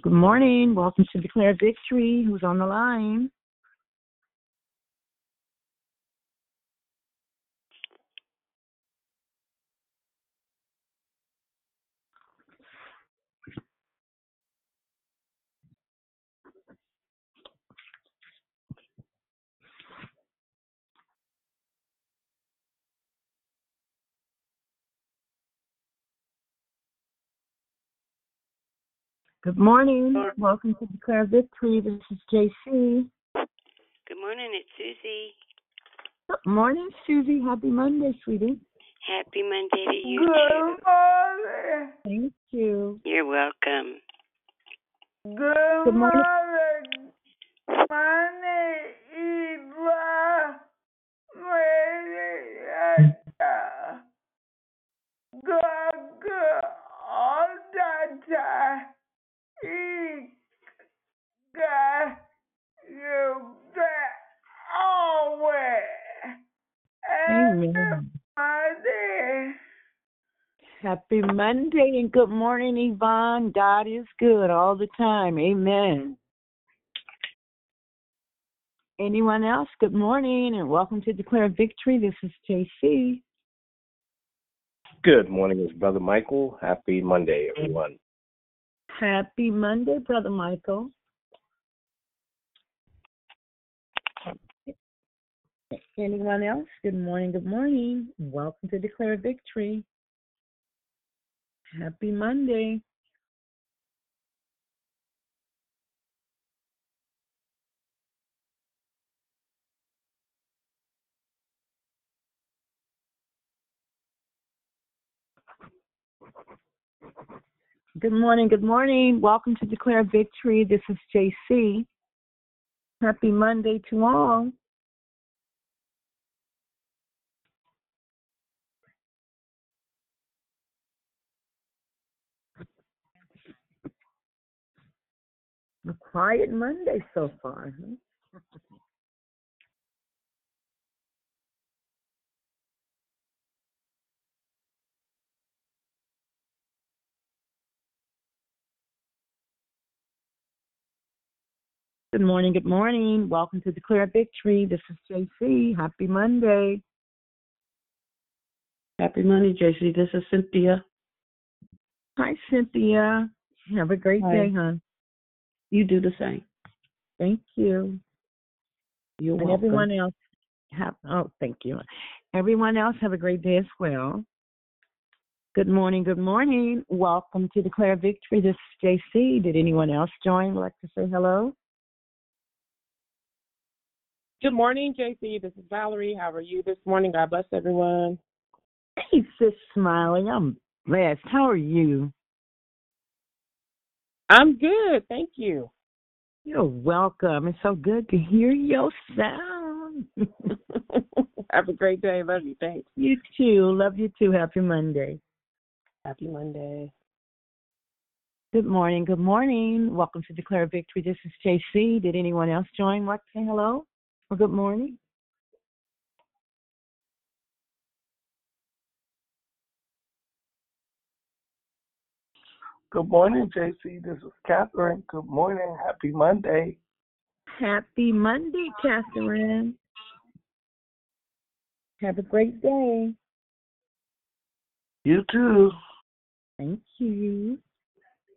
Good morning. Welcome to Declare Victory. Who's on the line? Good morning. Welcome to Declare Victory. This is JC. Good morning, it's Susie. Good morning, Susie. Happy Monday, sweetie. Happy Monday to you Good too. Thank you. You're welcome. Good Good morning. morning. My name is Eva Marietta. God, good all the time. Amen. Monday. Happy Monday and good morning, Yvonne. God is good all the time. Amen. Anyone else? Good morning and welcome to Declare Victory. This is JC. Good morning, it's Brother Michael. Happy Monday, everyone. Happy Monday, Brother Michael. Anyone else? Good morning, good morning. Welcome to Declare Victory. Happy Monday. Good morning, good morning. Welcome to Declare Victory. This is JC. Happy Monday to all. A quiet Monday so far. Huh? Good morning, good morning. Welcome to Declare Victory. This is JC. Happy Monday. Happy Monday, JC. This is Cynthia. Hi, Cynthia. Have a great Hi. day, hon. You do the same. Thank you. You're and welcome. everyone else have oh thank you everyone else have a great day as well good morning good morning welcome to declare victory this is jc did anyone else join Would like to say hello Good morning, JC. This is Valerie. How are you this morning? God bless everyone. hey sis smiling i'm blessed how are you I'm good. Thank you. You're welcome. It's so good to hear your sound. Have a great day. Love you. Thanks. you too. Love you too. Happy Monday. Happy Monday. Good morning. Good morning. Welcome to Declare Victory. This is JC. Did anyone else join? What say hello or good morning? Good morning, JC. This is Catherine. Good morning. Happy Monday. Happy Monday, Catherine. Have a great day. You too. Thank you.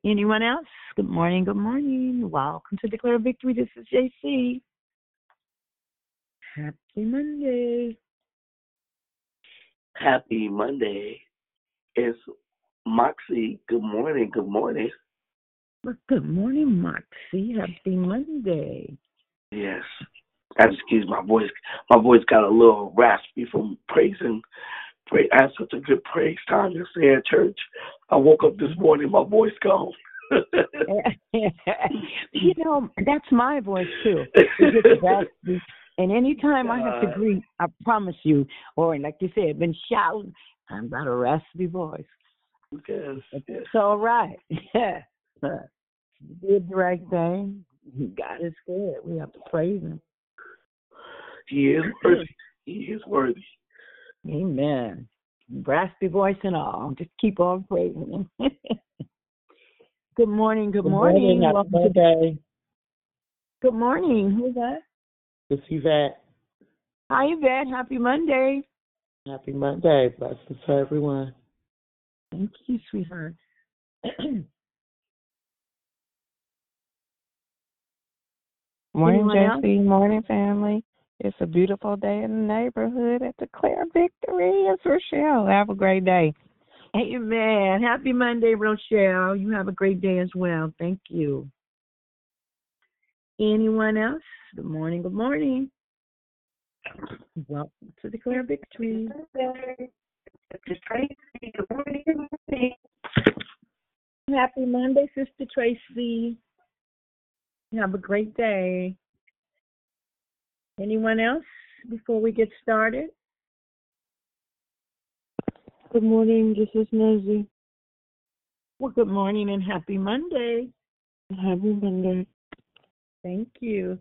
Anyone else? Good morning. Good morning. Welcome to Declare Victory. This is JC. Happy Monday. Happy Monday. It's Moxie. Good morning. Good morning. Well, good morning, Moxie. Happy Monday. Yes. I Excuse my voice. My voice got a little raspy from praising. Pray, I had such a good praise time yesterday at church. I woke up this morning, my voice gone. you know, that's my voice too. It gets raspy. And anytime I have to greet, I promise you, or like you said, been shouting, I've got a raspy voice. Yes, yes. It's all right. Yeah. You did the right thing. God is good. We have to praise Him. He is worthy. He is worthy. Amen. Raspy voice and all. Just keep on praising Him. good morning. Good, morning. Happy Welcome to- good morning. Who's that? This is Yvette. Hi, Yvette. Happy Monday. Happy Monday. Blessings to everyone. Thank you, sweetheart. Morning, Anyone? Jesse. Morning, family. It's a beautiful day in the neighborhood at Declare Victory. It's Rochelle. Have a great day. Amen. Happy Monday, Rochelle. You have a great day as well. Thank you. Anyone else? Good morning. Good morning. Welcome to Declare Victory. Good morning. Happy Monday, Sister Tracy. Have a great day. Anyone else before we get started? Good morning. This is Nosy. Well, good morning and happy Monday. Happy Monday. Thank you.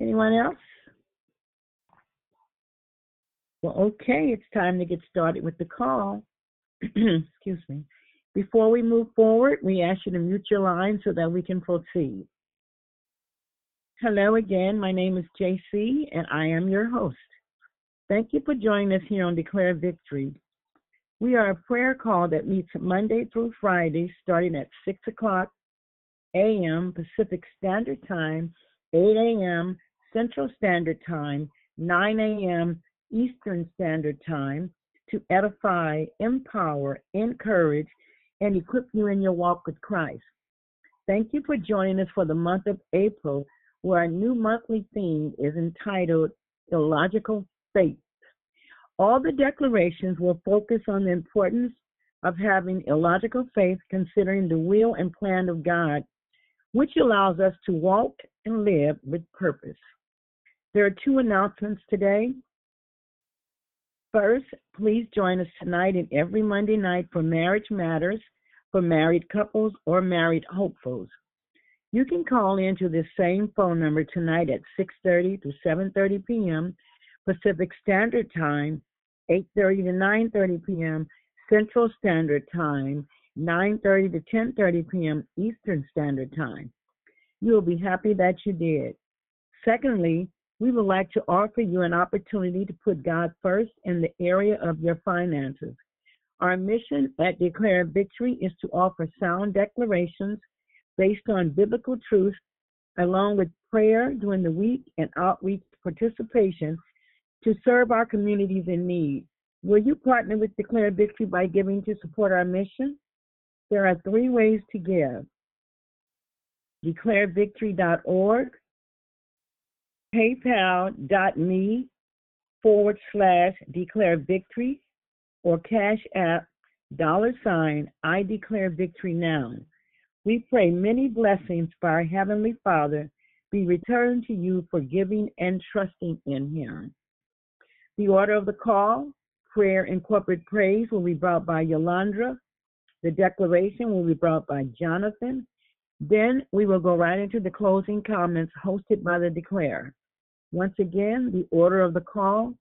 Anyone else? Well, okay, it's time to get started with the call. Excuse me. Before we move forward, we ask you to mute your line so that we can proceed. Hello again. My name is JC, and I am your host. Thank you for joining us here on Declare Victory. We are a prayer call that meets Monday through Friday, starting at 6 o'clock a.m. Pacific Standard Time, 8 a.m. Central Standard Time, 9 a.m. Eastern Standard Time, to edify, empower, encourage, and equip you in your walk with Christ. Thank you for joining us for the month of April, where our new monthly theme is entitled Illogical Faith. All the declarations will focus on the importance of having illogical faith considering the will and plan of God, which allows us to walk and live with purpose. There are two announcements today. First, please join us tonight and every Monday night for Marriage Matters for married couples or married hopefuls. You can call in to this same phone number tonight at 6:30 to 7:30 p.m. Pacific Standard Time, 8:30 to 9:30 p.m. Central Standard Time, 9:30 to 10:30 p.m. Eastern Standard Time. You will be happy that you did. Secondly, we would like to offer you an opportunity to put God first in the area of your finances. Our mission at Declare Victory is to offer sound declarations based on biblical truth, along with prayer during the week and outreach participation to serve our communities in need. Will you partner with Declare Victory by giving to support our mission? There are three ways to give declarevictory.org, paypal.me forward slash declare victory, or cash app dollar sign I declare victory now. We pray many blessings for our Heavenly Father be returned to you for giving and trusting in Him. The order of the call, prayer and corporate praise will be brought by Yolanda. The declaration will be brought by Jonathan. Then we will go right into the closing comments hosted by the declare. Once again, the order of the call,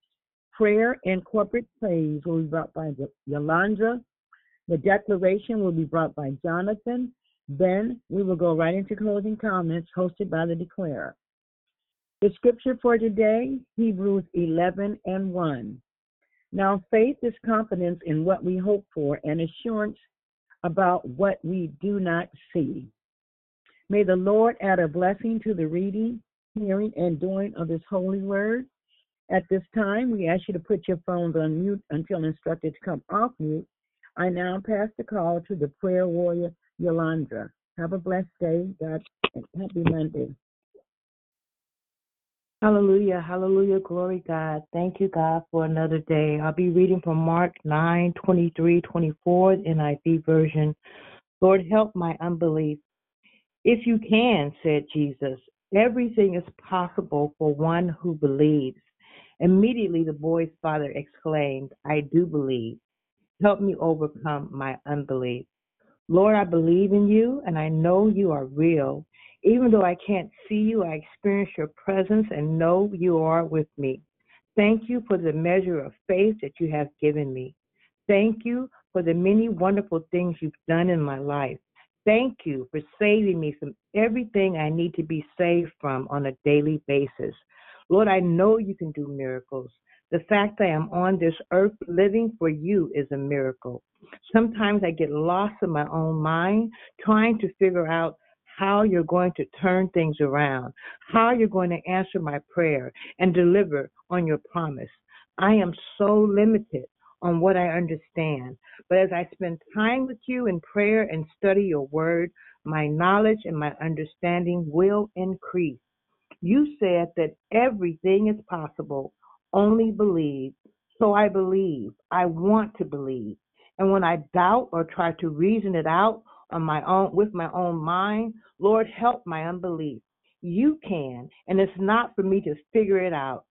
prayer and corporate praise will be brought by Yolanda. The declaration will be brought by Jonathan. Then we will go right into closing comments hosted by the declarer. The scripture for today, Hebrews 11 and 1. Now, faith is confidence in what we hope for and assurance about what we do not see. May the Lord add a blessing to the reading, hearing, and doing of His holy word. At this time, we ask you to put your phones on mute until instructed to come off mute. I now pass the call to the prayer warrior, Yolanda. Have a blessed day. God, happy Monday. Hallelujah, hallelujah, glory God. Thank you, God, for another day. I'll be reading from Mark 9, 23, 24, NIV version. Lord, help my unbelief. If you can, said Jesus, everything is possible for one who believes. Immediately the boy's father exclaimed, I do believe. Help me overcome my unbelief. Lord, I believe in you and I know you are real. Even though I can't see you, I experience your presence and know you are with me. Thank you for the measure of faith that you have given me. Thank you for the many wonderful things you've done in my life. Thank you for saving me from everything I need to be saved from on a daily basis. Lord, I know you can do miracles. The fact that I am on this earth living for you is a miracle. Sometimes I get lost in my own mind trying to figure out how you're going to turn things around, how you're going to answer my prayer and deliver on your promise. I am so limited on what I understand. But as I spend time with you in prayer and study your word, my knowledge and my understanding will increase. You said that everything is possible. Only believe. So I believe. I want to believe. And when I doubt or try to reason it out on my own with my own mind, Lord, help my unbelief. You can, and it's not for me to figure it out.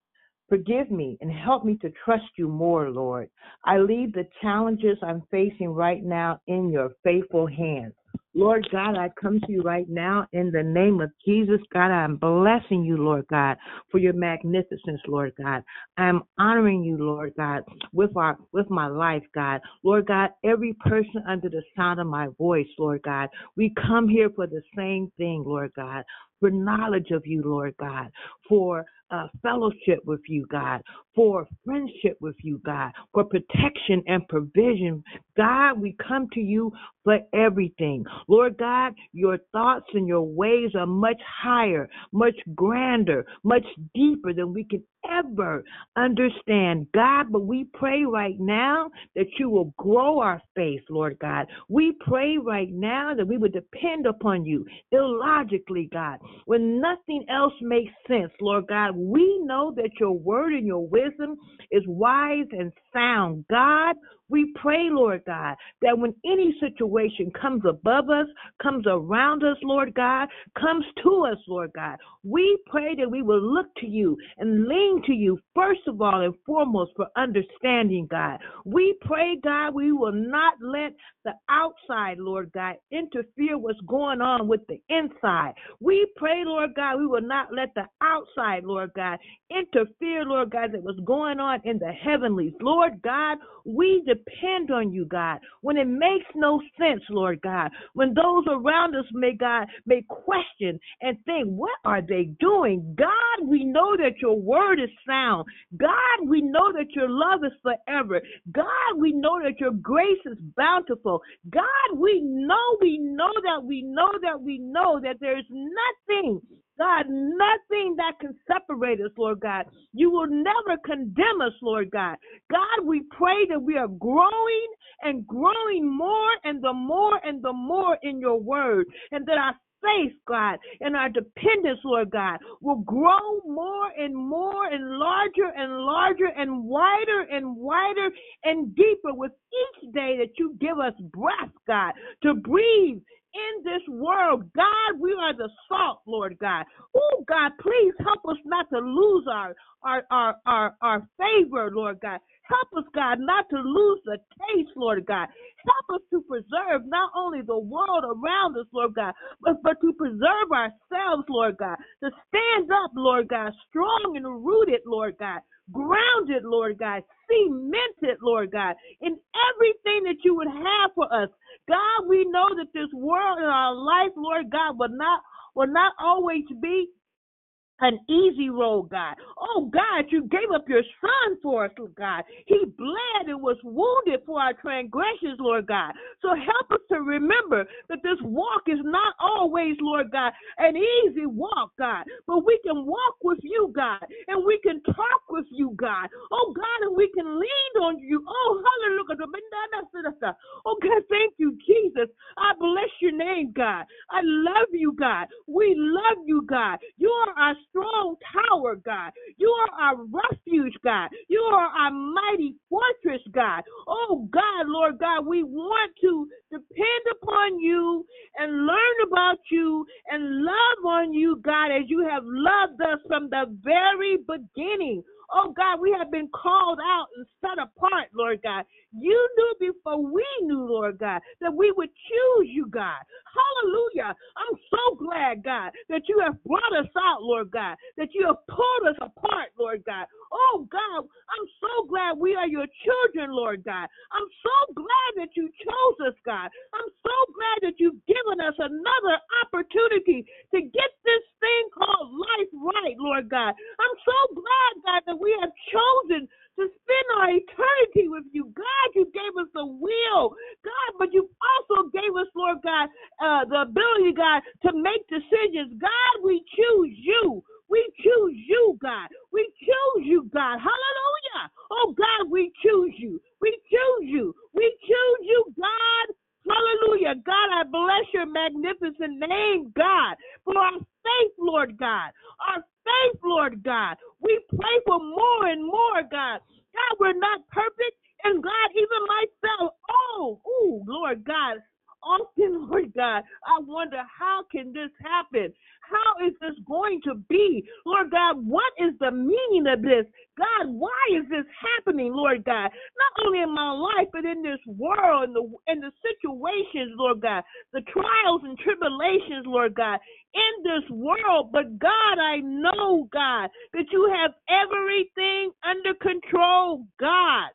Forgive me and help me to trust you more, Lord. I leave the challenges I'm facing right now in your faithful hands. Lord God, I come to you right now in the name of Jesus. God, I'm blessing you, Lord God, for your magnificence, Lord God. I'm honoring you, Lord God, with our with my life, God. Lord God, every person under the sound of my voice, Lord God, we come here for the same thing, Lord God, for knowledge of you, Lord God, for uh, fellowship with you, God, for friendship with you, God, for protection and provision. God, we come to you for everything. Lord God, your thoughts and your ways are much higher, much grander, much deeper than we can ever understand, God. But we pray right now that you will grow our faith, Lord God. We pray right now that we would depend upon you illogically, God. When nothing else makes sense, Lord God, we know that your word and your wisdom is wise and sound. God, we pray, Lord God, that when any situation comes above us, comes around us, Lord God, comes to us, Lord God, we pray that we will look to you and lean to you, first of all and foremost, for understanding, God. We pray, God, we will not let the outside, Lord God, interfere what's going on with the inside. We pray, Lord God, we will not let the outside, Lord God, interfere, Lord God, that was going on in the heavenlies. Lord God, we depend on you, God, when it makes no sense, Lord God, when those around us may, God, may question and think, what are they doing? God, we know that your word is sound. God, we know that your love is forever. God, we know that your grace is bountiful. God, we know, we know that we know that we know that there is nothing God, nothing that can separate us, Lord God. You will never condemn us, Lord God. God, we pray that we are growing and growing more and the more and the more in your word, and that our faith, God, and our dependence, Lord God, will grow more and more and larger and larger and wider and wider and deeper with each day that you give us breath, God, to breathe in this world. God, we are the salt, Lord God. Oh, God, please help us not to lose our, our, our, our, our favor, Lord God. Help us, God, not to lose the taste, Lord God. Help us to preserve not only the world around us, Lord God, but, but to preserve ourselves, Lord God. To stand up, Lord God, strong and rooted, Lord God. Grounded, Lord God. Cemented, Lord God, in everything that you would have for us. God, we know that this world in our life, Lord God, will not will not always be an easy road, God. Oh, God, you gave up your son for us, Lord God. He bled and was wounded for our transgressions, Lord God. So help us to remember that this walk is not always, Lord God, an easy walk, God, but we can walk with you, God, and we can talk with you, God. Oh, God, and we can lean on you. Oh, hallelujah. Oh, God, thank you, Jesus. I bless your name, God. I love you, God. We love you, God. You are our strong tower, God. You are our refuge, God. You are our mighty fortress, God. Oh, God, Lord God, we want to depend upon you and learn about you and love on you, God, as you have loved us from the very beginning. Oh God, we have been called out and set apart, Lord God. You knew before we knew, Lord God, that we would choose you, God. Hallelujah. I'm so glad, God, that you have brought us out, Lord God, that you have pulled us apart, Lord God. Oh God, I'm so glad we are your children, Lord God. I'm so glad that you chose us, God. I'm so glad that you've given us another opportunity to get this thing called life right, Lord God. I'm so glad, God, that we have chosen to spend our eternity with you. God, you gave us the will, God, but you also gave us, Lord God, uh, the ability, God, to make decisions. God, we choose you. We choose you, God. We choose you, God. Hallelujah. Oh, God, we choose you. We choose you. We choose you, God. Hallelujah. God, I bless your magnificent name, God, for our faith, Lord God. Our faith, Lord God. We pray for more and more, God. God, we're not perfect. And God, even myself, oh, oh, Lord God, often, Lord God, I wonder how can this happen? How is this going to be? Lord God, what is the meaning of this? God, why is this happening, Lord God? Not only in my life, but in this world and the in the situations, Lord God, the trials and tribulations, Lord God, in this world. But God, I know, God, that you have everything under control, God.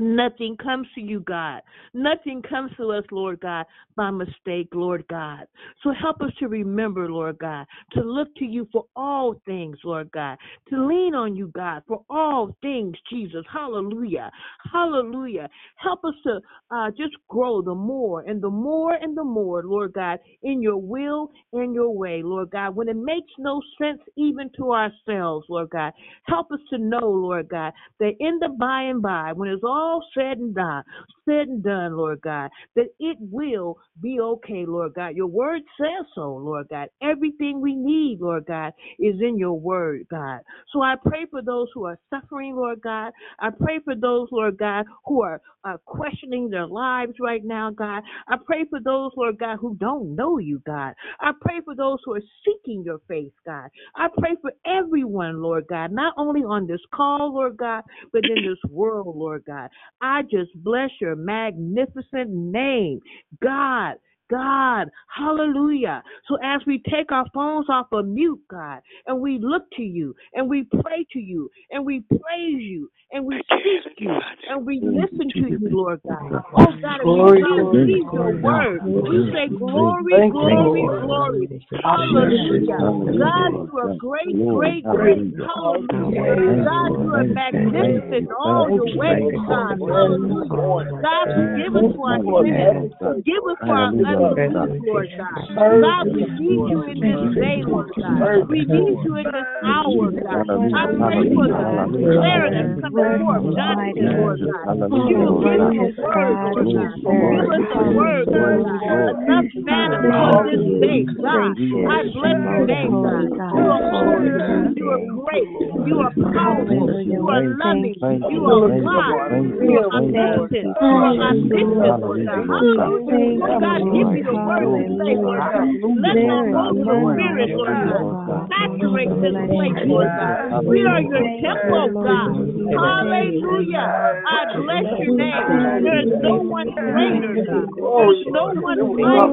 Nothing comes to you, God. Nothing comes to us, Lord God, by mistake, Lord God. So help us to remember, Lord God, to look to you for all things, Lord God, to lean on you, God, for all things, Jesus. Hallelujah. Hallelujah. Help us to uh, just grow the more and the more and the more, Lord God, in your will and your way, Lord God, when it makes no sense even to ourselves, Lord God. Help us to know, Lord God, that in the by and by, when it's all all said and done, said and done, Lord God, that it will be okay, Lord God. Your word says so, Lord God. Everything we need, Lord God, is in your word, God. So I pray for those who are suffering, Lord God. I pray for those, Lord God, who are uh, questioning their lives right now, God. I pray for those, Lord God, who don't know you, God. I pray for those who are seeking your face, God. I pray for everyone, Lord God, not only on this call, Lord God, but in this world, Lord God. I just bless your magnificent name, God. God, hallelujah. So as we take our phones off of mute, God, and we look to you, and we pray to you, and we praise you, and we seek you, and we listen to you, Lord God. Oh God, and we believe your word. We say glory, glory, glory. Hallelujah. God, you are great, great, great. Hallelujah. God, you are magnificent in all your ways, God. Hallelujah. God, forgive us for our sins. Forgive us for our Lord God. God, we need you in this day, Lord God. We need you in this hour, God. I pray for the clarity that's coming forth, Jonathan, Lord God. You will give us a word, Lord God. Give us a word, Lord God. Enough manna for this day, God. I bless your name, God. You are holy, you are great, you are powerful, you are loving, you are God, you are omnipotent, you are omniscient, Lord God. Hallelujah. Lord God, give me the word to say, Lord God. Let the Holy Spirit, Lord God, saturate this place, Lord God. We are your temple, God. Hallelujah. I bless your name. There is no one greater, God. There's no one God.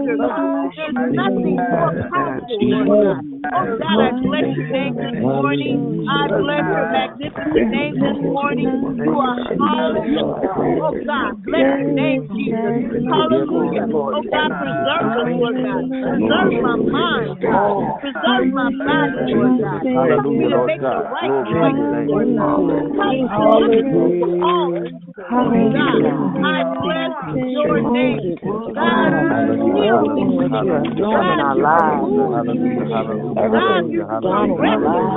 There's nothing more powerful, Lord God. Oh God, I bless your name this morning. I bless your magnificent name this morning. You are hallelujah. Oh God, bless your name, Jesus. Hallelujah. Oh God, preserve us, Lord God. Preserve my mind, God. Preserve my body, Lord God. Help me to make the right choices, Lord God. Help me to live for all. Oh God, I bless your name. God, heal me. our lives. You've done lives.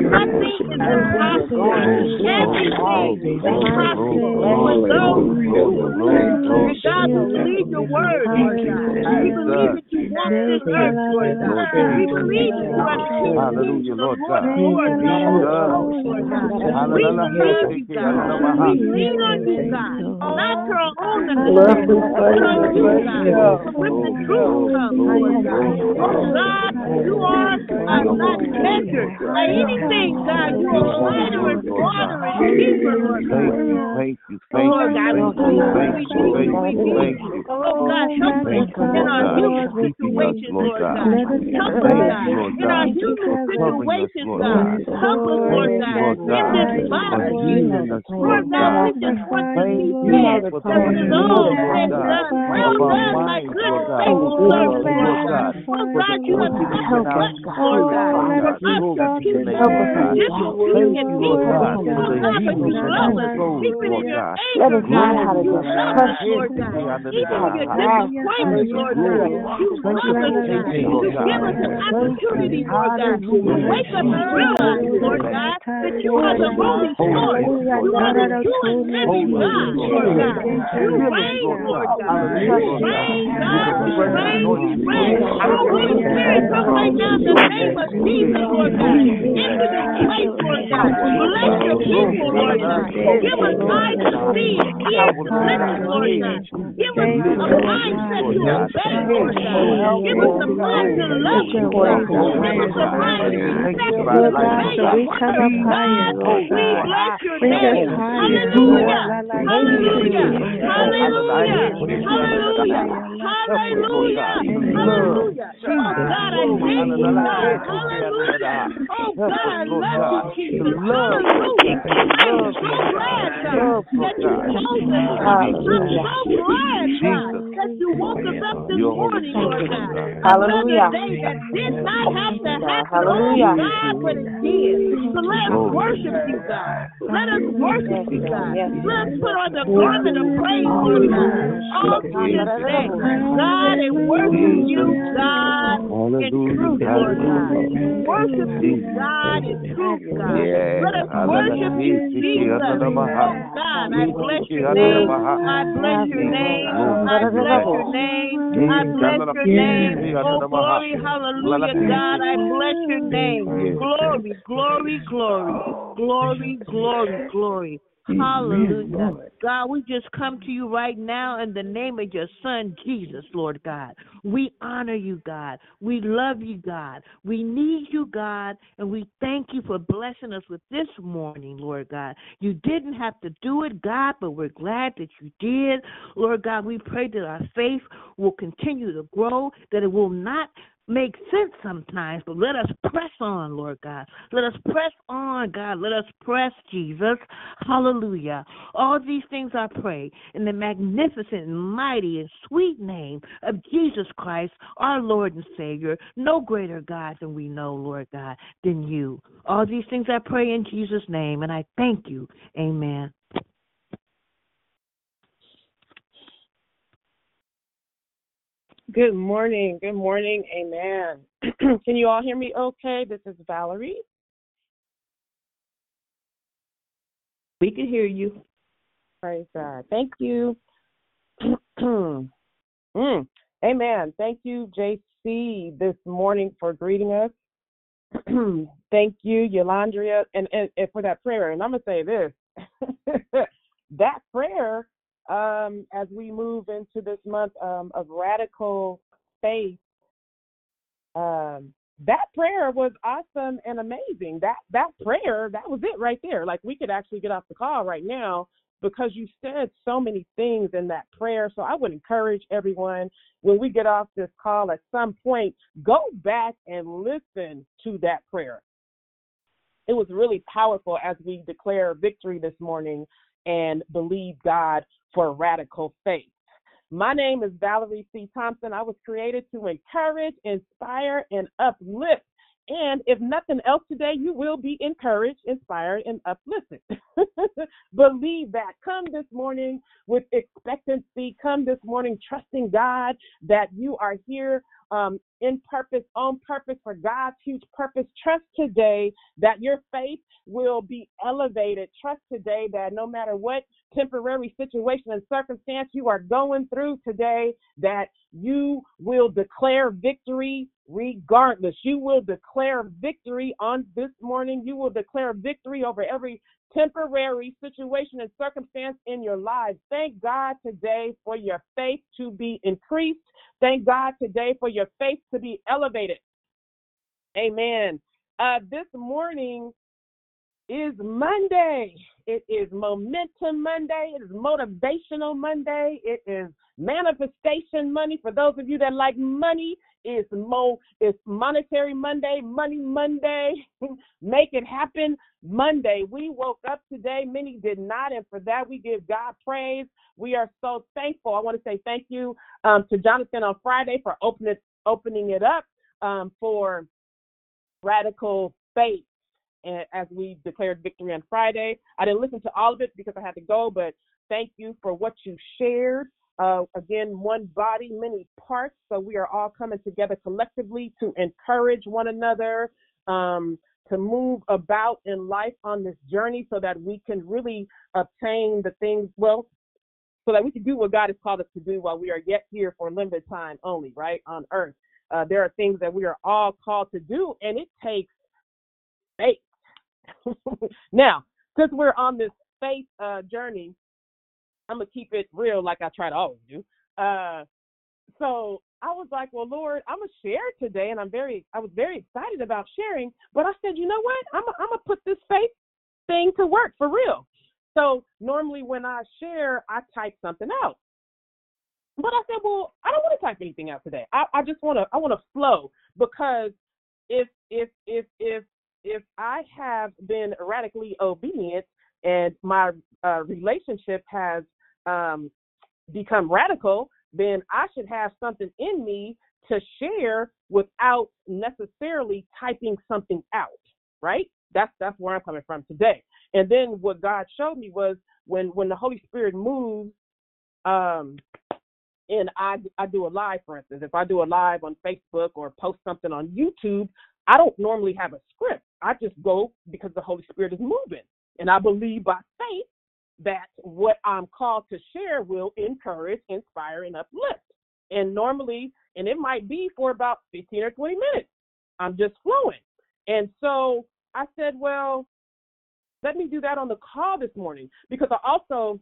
Nothing is impossible. Everything is possible with those who believe. And God, believe your word, Lord God. We believe that you walk this earth, Lord God. We believe that you are the King of Kings, the Lord of Lords, the Lord of Hosts, Lord God. We believe you, God. We lean on you, God. Not to our own understanding, but on you, God. With the truth comes, Lord God. Oh God, you are uh, not measured by anything, God. You are wider and broader and deeper, Lord God. Thank you, Oh, Lord God, we need you, we need you, we need you. Oh, God, help us in our human situations, Lord God. Help us, God, in our human situations, God. Help us, Lord God, in this body, Jesus. Lord God, we just want to be fed that it is all said and done. Well done, my good and faithful servant, Lord God. Oh, God, you have touched us, Lord God. Us, your people, just weak and feeble. God, but you love us, in your anger, God. You love us, Lord God. Even in your disappointments, Lord God. You us, God. You give us an opportunity, Lord God, to wake up and realize, Lord God, that you are the holy source. You are the true and living God, Lord God. You reign, Lord God. You reign, God. You reign, you reign. Oh, Holy Spirit, come right now in the name of Jesus, Lord God. Into this place, Lord God. Bless your people, Lord God. Give us eyes to see, ears to listen, Lord God. Give us a mindset to obey, Lord God. Give us a mind to love you. Give us a mind to respect you, obey you. God, we bless your name. Hallelujah. Hallelujah. Hallelujah. Hallelujah. Hallelujah. Hallelujah. Oh, oh God, I thank you, God. Hallelujah. Oh God, I love you, Jesus. Hallelujah. I'm so glad, God, that you chose us, God. I'm so glad, God, that you woke us up this morning, Lord God. Hallelujah. Day that did not have to happen, oh, Hallelujah. oh God, but it did. So let us worship you, God. Let us worship you, God. Let us put on the garment of praise, Lord God. All through this day, God, and worship you, God, in truth, Lord God. Worship you, God, in truth, God. Let us worship you, Jesus. Oh God, I bless your name. I bless your name. I bless your name. I oh, bless your name. Oh glory, hallelujah, God. I bless your name. Glory, glory, glory, glory, glory, glory. Hallelujah. God, we just come to you right now in the name of your son, Jesus, Lord God. We honor you, God. We love you, God. We need you, God, and we thank you for blessing us with this morning, Lord God. You didn't have to do it, God, but we're glad that you did. Lord God, we pray that our faith will continue to grow, that it will not make sense sometimes, but let us press on, Lord God. Let us press on, God. Let us press, Jesus. Hallelujah. All these things I pray in the magnificent mighty and sweet name of Jesus Christ, our Lord and Savior. No greater God than we know, Lord God, than you. All these things I pray in Jesus' name, and I thank you. Amen. Good morning. Good morning. Amen. Can you all hear me okay? This is Valerie. We can hear you. Praise God. Thank you. mm. Amen. Thank you, JC, this morning for greeting us. Thank you, Yolandria, and, and, and for that prayer. And I'm going to say this that prayer, um, as we move into this month um, of radical faith, um, that prayer was awesome and amazing. That that prayer, that was it right there. Like we could actually get off the call right now because you said so many things in that prayer. So I would encourage everyone when we get off this call at some point, go back and listen to that prayer. It was really powerful as we declare victory this morning and believe God for radical faith. My name is Valerie C. Thompson. I was created to encourage, inspire, and uplift. And if nothing else today, you will be encouraged, inspired, and uplifted. Believe that. Come this morning with expectancy. Come this morning trusting God that you are here um, in purpose, on purpose for God's huge purpose. Trust today that your faith will be elevated. Trust today that no matter what temporary situation and circumstance you are going through today, that you will declare victory regardless. You will declare victory on this morning. You will declare victory over every temporary situation and circumstance in your lives. Thank God today for your faith to be increased. Thank God today for your faith to be elevated. Amen. Uh, this morning is Monday. It is Momentum Monday. It is Motivational Monday. It is Manifestation Money. For those of you that like money, it's mo it's Monetary Monday, Money Monday. Make it happen Monday. We woke up today. Many did not, and for that we give God praise. We are so thankful. I want to say thank you um, to Jonathan on Friday for opening opening it up um, for radical faith as we declared victory on Friday. I didn't listen to all of it because I had to go, but thank you for what you shared. Uh, again, one body, many parts. So we are all coming together collectively to encourage one another, um, to move about in life on this journey so that we can really obtain the things, well, so that we can do what God has called us to do while we are yet here for limited time only, right, on earth. Uh, there are things that we are all called to do, and it takes faith. now, since we're on this faith uh, journey, I'm gonna keep it real, like I try to always do. Uh, so I was like, well, Lord, I'm gonna share today, and I'm very, I was very excited about sharing. But I said, you know what? I'm, I'm gonna put this faith thing to work for real. So normally when I share, I type something out. But I said, well, I don't want to type anything out today. I, I just want to, I want to flow because if, if, if, if, if I have been radically obedient and my uh, relationship has um, become radical, then I should have something in me to share without necessarily typing something out, right? That's that's where I'm coming from today. And then what God showed me was when when the Holy Spirit moves, um, and I I do a live, for instance, if I do a live on Facebook or post something on YouTube, I don't normally have a script. I just go because the Holy Spirit is moving, and I believe by faith that what I'm called to share will encourage, inspire, and uplift. And normally, and it might be for about 15 or 20 minutes. I'm just flowing. And so I said, well, let me do that on the call this morning because I also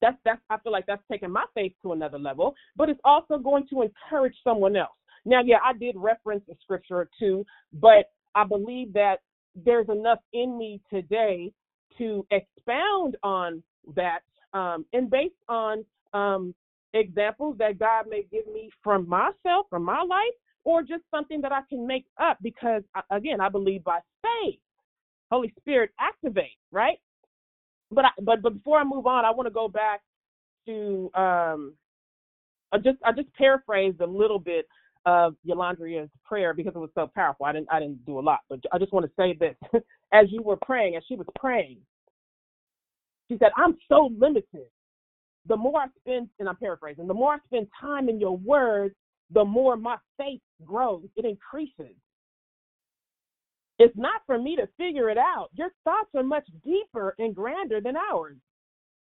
that's that's I feel like that's taking my faith to another level, but it's also going to encourage someone else. Now, yeah, I did reference a scripture or two, but I believe that there's enough in me today to expound on that um, and based on um, examples that God may give me from myself, from my life, or just something that I can make up because, again, I believe by faith. Holy Spirit activate, right? But I, but but before I move on, I want to go back to um, I just I just paraphrased a little bit of Yolandria's prayer because it was so powerful. I didn't I didn't do a lot, but I just want to say this: as you were praying, as she was praying, she said, "I'm so limited. The more I spend, and I'm paraphrasing, the more I spend time in Your Word, the more my faith grows, it increases. It's not for me to figure it out. Your thoughts are much deeper and grander than ours.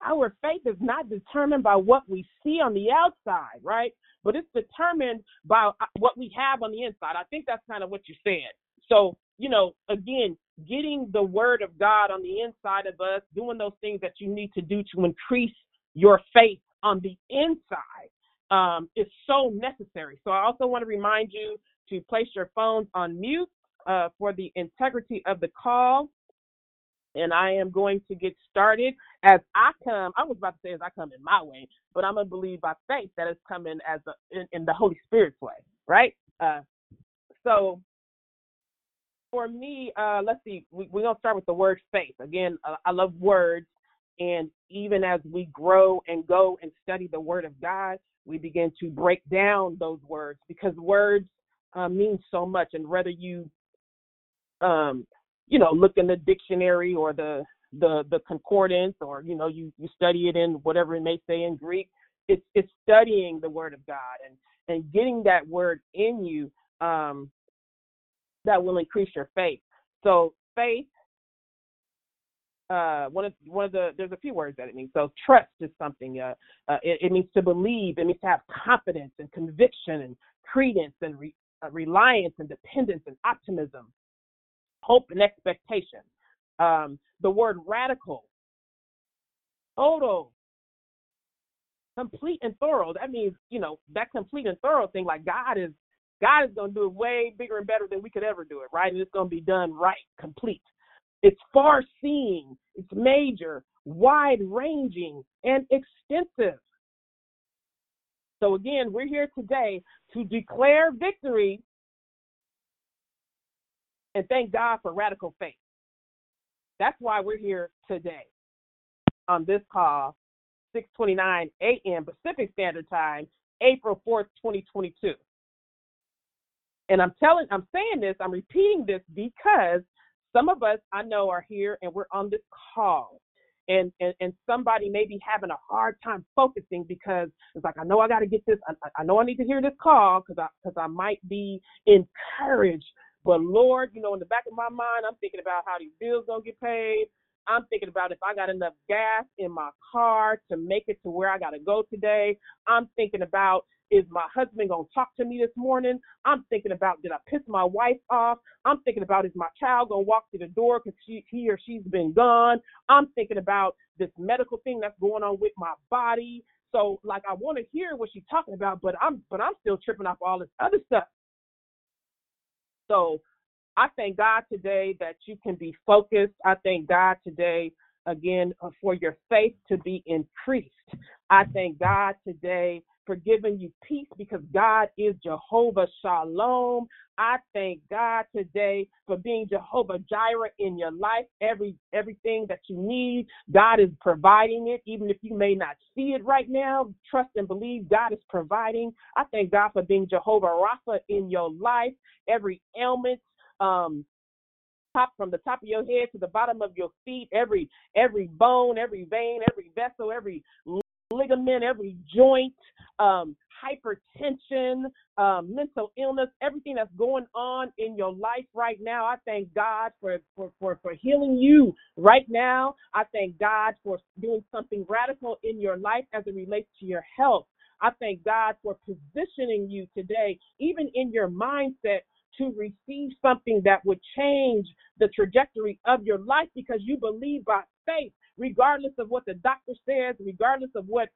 Our faith is not determined by what we see on the outside, right? But it's determined by uh, what we have on the inside. I think that's kind of what you said. So, you know, again, getting the word of God on the inside of us, doing those things that you need to do to increase your faith on the inside um, is so necessary. So I also want to remind you to place your phones on mute uh, for the integrity of the call. And I am going to get started as I come. I was about to say as I come in my way, but I'm gonna believe by faith that it's coming as a, in, in the Holy Spirit's way, right? Uh, so for me, uh, let's see, we, we're gonna start with the word faith. Again, uh, I love words, and even as we grow and go and study the Word of God, we begin to break down those words because words uh, mean so much. And whether you, um, you know, look in the dictionary or the the the concordance, or you know, you you study it in whatever it may say in Greek, it's it's studying the Word of God and and getting that word in you um, that will increase your faith. So faith uh, one of one of the there's a few words that it means. So trust is something. Uh, uh, it, it, means to believe. It means to have confidence and conviction and credence and re, uh, reliance and dependence and optimism, hope and expectation. Um, the word radical, total, complete and thorough. That means you know that complete and thorough thing. Like God is God is going to do it way bigger and better than we could ever do it. Right, and it's going to be done right, complete. It's far seeing, it's major, wide ranging, and extensive. So, again, we're here today to declare victory and thank God for radical faith. That's why we're here today on this call, 6:29 a.m. Pacific Standard Time, April 4th, 2022. And I'm telling, I'm saying this, I'm repeating this because some of us I know are here and we're on this call. And, and and somebody may be having a hard time focusing because it's like I know I got to get this. I, I know I need to hear this call because I because I might be encouraged. But Lord, you know, in the back of my mind, I'm thinking about how these bills gonna get paid. I'm thinking about if I got enough gas in my car to make it to where I got to go today. I'm thinking about is my husband to talk to me this morning? I'm thinking about did I piss my wife off? I'm thinking about is my child to walk through the door because she, he or she's been gone? I'm thinking about this medical thing that's going on with my body. So like I want to hear what she's talking about, but I'm but I'm still tripping off all this other stuff. So I thank God today that you can be focused. I thank God today again uh, for your faith to be increased. I thank God today for giving you peace because God is Jehovah Shalom. I thank God today for being Jehovah Jireh in your life. Every everything that you need, God is providing it, even if you may not see it right now. Trust and believe God is providing. I thank God for being Jehovah Rapha in your life. Every ailment, um, top from the top of your head to the bottom of your feet, every every bone, every vein, every vessel, every ligament, every joint, um, hypertension, um, mental illness, everything that's going on in your life right now. I thank God for, for, for, for healing you right now. I thank God for doing something radical in your life as it relates to your health. I thank God for positioning you today, even in your mindset, to receive something that would change the trajectory of your life because you believe by faith regardless of what the doctor says, regardless of what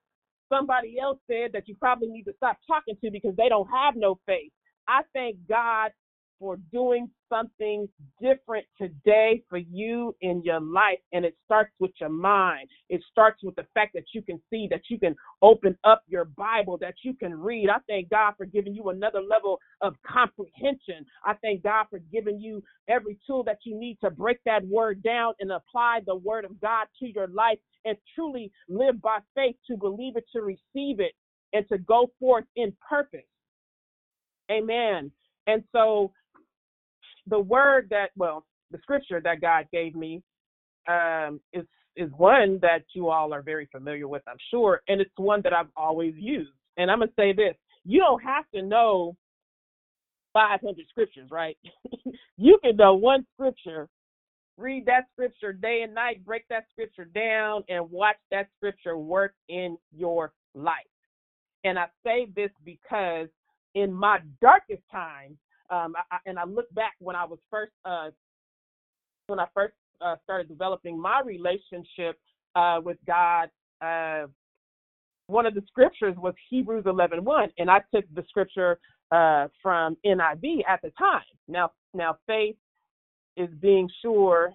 somebody else said that you probably need to stop talking to because they don't have no faith. I thank God for doing something different today for you in your life. And it starts with your mind. It starts with the fact that you can see, that you can open up your Bible, that you can read. I thank God for giving you another level of comprehension. I thank God for giving you every tool that you need to break that word down and apply the word of God to your life and truly live by faith to believe it, to receive it, and to go forth in purpose. Amen. And so the word that well, the scripture that God gave me um, is is one that you all are very familiar with, I'm sure, and it's one that I've always used. And I'm gonna say this: you don't have to know 500 scriptures, right? you can know one scripture, read that scripture day and night, break that scripture down, and watch that scripture work in your life. And I say this because in my darkest times, um, I, and I look back when I was first uh, when I first uh, started developing my relationship uh, with God. Uh, one of the scriptures was Hebrews 11:1, 1, and I took the scripture uh, from NIV at the time. Now, now faith is being sure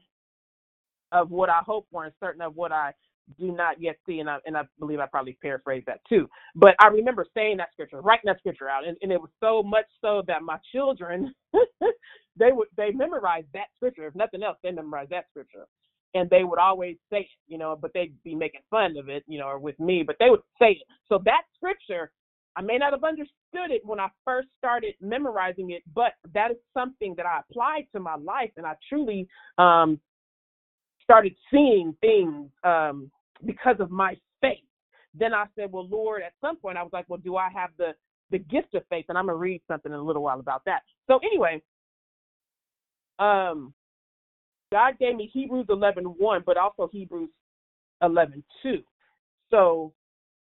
of what I hope for and certain of what I do not yet see, and I and I believe I probably paraphrased that too. But I remember saying that scripture, writing that scripture out, and, and it was so much so that my children they would they memorized that scripture. If nothing else, they memorized that scripture, and they would always say it, you know. But they'd be making fun of it, you know, or with me, but they would say it. So that scripture, I may not have understood it when I first started memorizing it, but that is something that I applied to my life, and I truly um, started seeing things um, because of my faith. Then I said, well, Lord, at some point I was like, well, do I have the the gift of faith? And I'm gonna read something in a little while about that. So anyway, um, God gave me Hebrews 11:1, but also Hebrews 11:2. So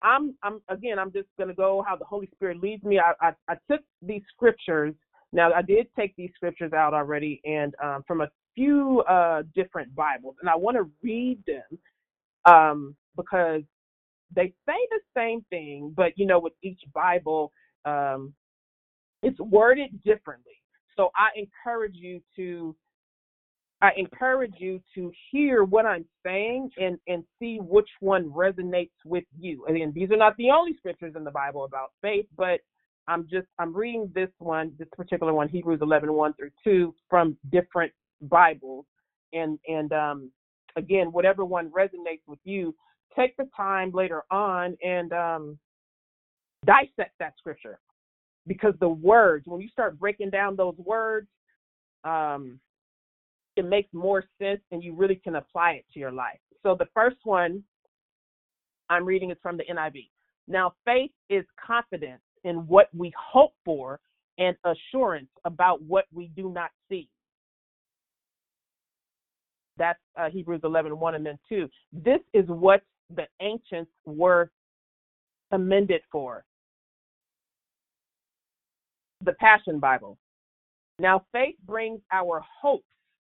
I'm I'm again I'm just gonna go how the Holy Spirit leads me. I I, I took these scriptures. Now I did take these scriptures out already, and um, from a few uh, different Bibles, and I want to read them um, because they say the same thing, but you know, with each Bible, um, it's worded differently. So I encourage you to I encourage you to hear what I'm saying and and see which one resonates with you. Again, these are not the only scriptures in the Bible about faith, but I'm just I'm reading this one, this particular one, Hebrews 11, 1 through 2, from different Bibles, and and um, again, whatever one resonates with you, take the time later on and um, dissect that scripture because the words, when you start breaking down those words, um, it makes more sense and you really can apply it to your life. So the first one I'm reading is from the NIV. Now, faith is confidence in what we hope for and assurance about what we do not see. That's uh, Hebrews 11, 1 and then 2. This is what the ancients were commended for. The Passion Bible. Now, faith brings our hopes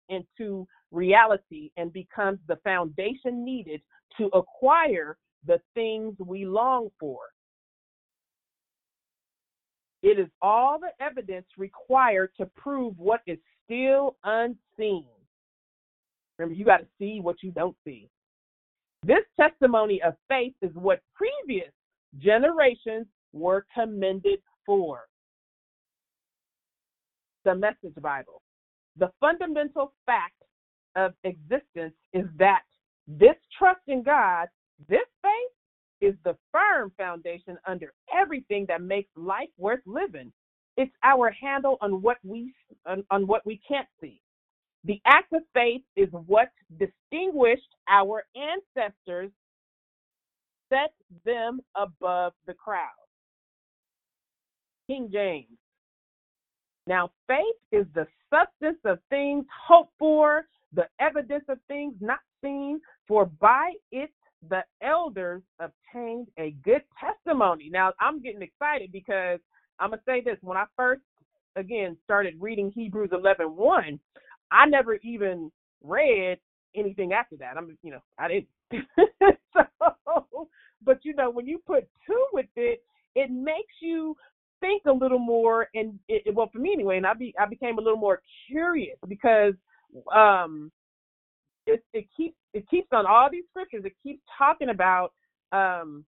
into reality and becomes the foundation needed to acquire the things we long for. It is all the evidence required to prove what is still unseen. Remember, you got to see what you don't see. This testimony of faith is what previous generations were commended for. The Message Bible. The fundamental fact of existence is that this trust in God, this faith, is the firm foundation under everything that makes life worth living. It's our handle on what we on, on what we can't see. The act of faith is what distinguished our ancestors, set them above the crowd. King James. Now, faith is the substance of things hoped for, the evidence of things not seen, for by it the elders obtained a good testimony. Now, I'm getting excited because I'm going to say this. When I first, again, started reading Hebrews 11 1, I never even read anything after that. I'm, you know, I didn't. so, but you know, when you put two with it, it makes you think a little more. And it, well, for me anyway, and I be I became a little more curious because um, it it keeps it keeps on all these scriptures. It keeps talking about um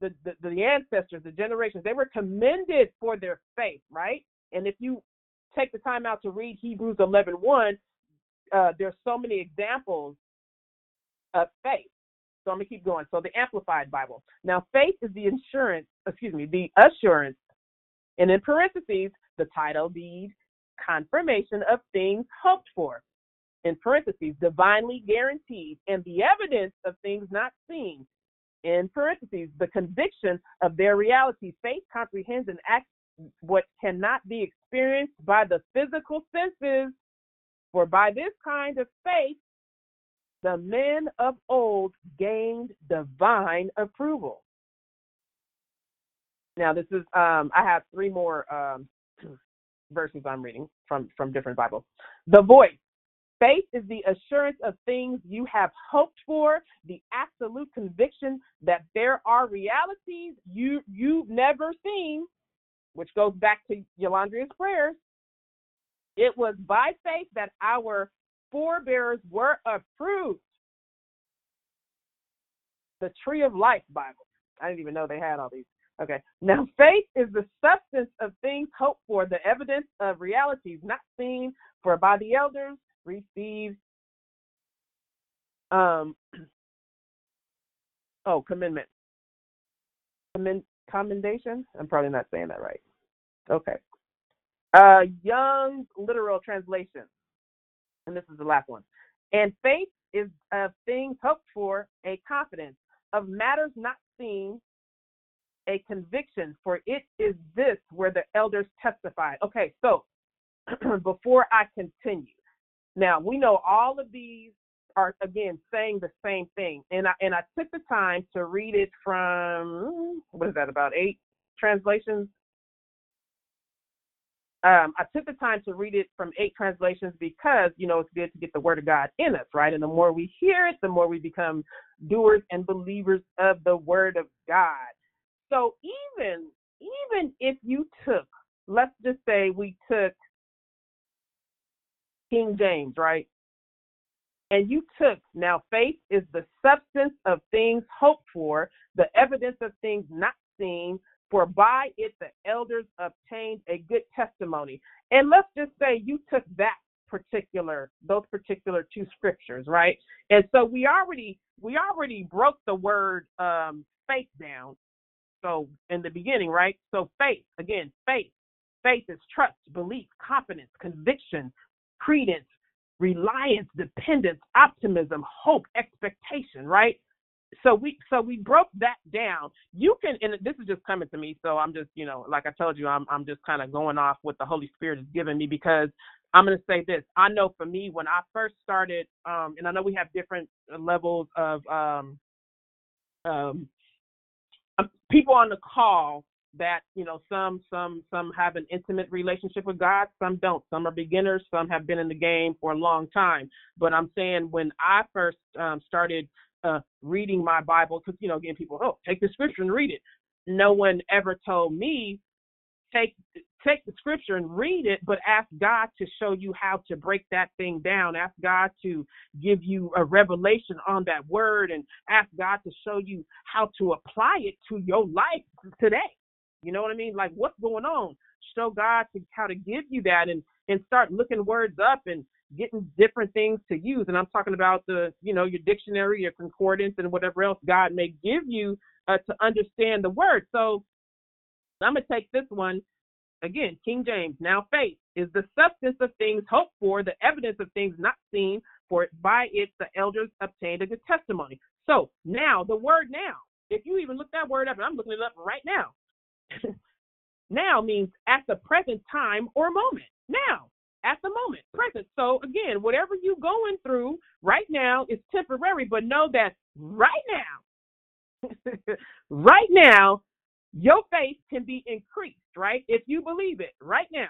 the, the, the ancestors, the generations, they were commended for their faith, right? And if you take the time out to read Hebrews 11 1, uh, there's so many examples of faith. So I'm gonna keep going. So the Amplified Bible. Now, faith is the insurance, excuse me, the assurance, and in parentheses, the title deed, confirmation of things hoped for. In parentheses, divinely guaranteed, and the evidence of things not seen. in parentheses, the conviction of their reality. Faith comprehends and acts what cannot be experienced by the physical senses. For by this kind of faith, the men of old gained divine approval. Now, this is, um, I have three more um, verses I'm reading from, from different Bibles. The voice. Faith is the assurance of things you have hoped for, the absolute conviction that there are realities you you've never seen, which goes back to Yolandria's prayers. It was by faith that our forebears were approved. The Tree of Life Bible. I didn't even know they had all these. Okay. Now, faith is the substance of things hoped for, the evidence of realities not seen, for by the elders received um oh commendment Commend, commendation? I'm probably not saying that right. Okay. Uh young literal translation. And this is the last one. And faith is of things hoped for a confidence. Of matters not seen a conviction. For it is this where the elders testified okay so before i continue. Now we know all of these are again saying the same thing, and I and I took the time to read it from what is that about eight translations. Um, I took the time to read it from eight translations because you know it's good to get the word of God in us, right? And the more we hear it, the more we become doers and believers of the word of God. So even even if you took, let's just say we took King James, right? And you took, now faith is the substance of things hoped for, the evidence of things not seen, for by it the elders obtained a good testimony. And let's just say you took that particular those particular two scriptures right? And so we already we already broke the word um faith down. So in the beginning right? So faith again faith. Faith is trust belief confidence conviction credence, reliance, dependence, optimism, hope, expectation, right? So we so we broke that down. You can and this is just coming to me, so I'm just, you know, like I told you, I'm I'm just kind of going off what the Holy Spirit has given me because I'm going to say this. I know for me when I first started um and I know we have different levels of um um people on the call that you know some some some have an intimate relationship with God, some don't. Some are beginners, some have been in the game for a long time. But I'm saying when I first um, started uh, reading my Bible, because you know, again, people, oh, take the scripture and read it. No one ever told me take take the scripture and read it, but ask God to show you how to break that thing down. Ask God to give you a revelation on that word, and ask God to show you how to apply it to your life today. You know what I mean? Like what's going on? Show God to how to give you that and and start looking words up and getting different things to use. And I'm talking about the, you know, your dictionary, your concordance, and whatever else God may give you uh, to understand the word. So I'm gonna take this one again, King James. Now faith is the substance of things hoped for, the evidence of things not seen. For by it the elders obtained a good testimony. So now the word now, if you even look that word up, and I'm looking it up right now. now means at the present time or moment. Now, at the moment, present. So again, whatever you're going through right now is temporary, but know that right now, right now, your faith can be increased, right? If you believe it right now.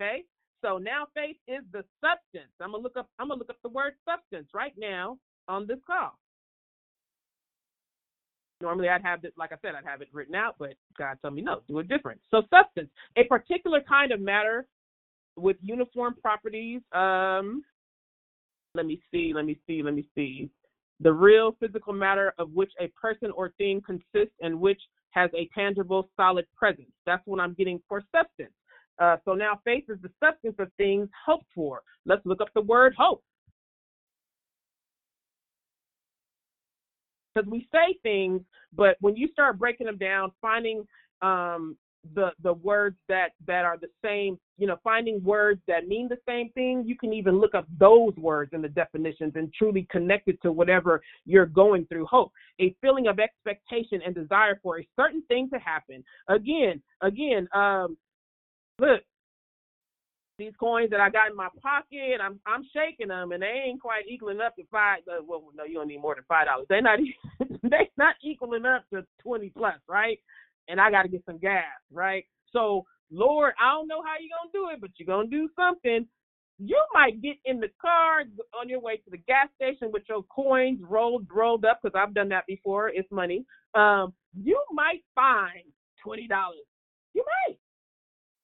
Okay? So now faith is the substance. I'm gonna look up I'm gonna look up the word substance right now on this call. Normally, I'd have it, like I said, I'd have it written out, but God told me no, do it different. So, substance, a particular kind of matter with uniform properties. Um, let me see, let me see, let me see. The real physical matter of which a person or thing consists and which has a tangible, solid presence. That's what I'm getting for substance. Uh, so now faith is the substance of things hoped for. Let's look up the word hope. Because we say things, but when you start breaking them down, finding um, the the words that that are the same you know finding words that mean the same thing you can even look up those words in the definitions and truly connect it to whatever you're going through. Hope a feeling of expectation and desire for a certain thing to happen. Again again um look these coins that I got in my pocket, I'm I'm shaking them, and they ain't quite equaling up to five. Uh, well, no, you don't need more than five dollars. They're not they not equaling up to twenty plus, right? and I got to get some gas, right? So, Lord, I don't know how you're to do it, but you're to do something. You might get in the car on your way to the gas station with your coins rolled rolled up because I've done that before. It's money. Um, you might find twenty dollars. You might.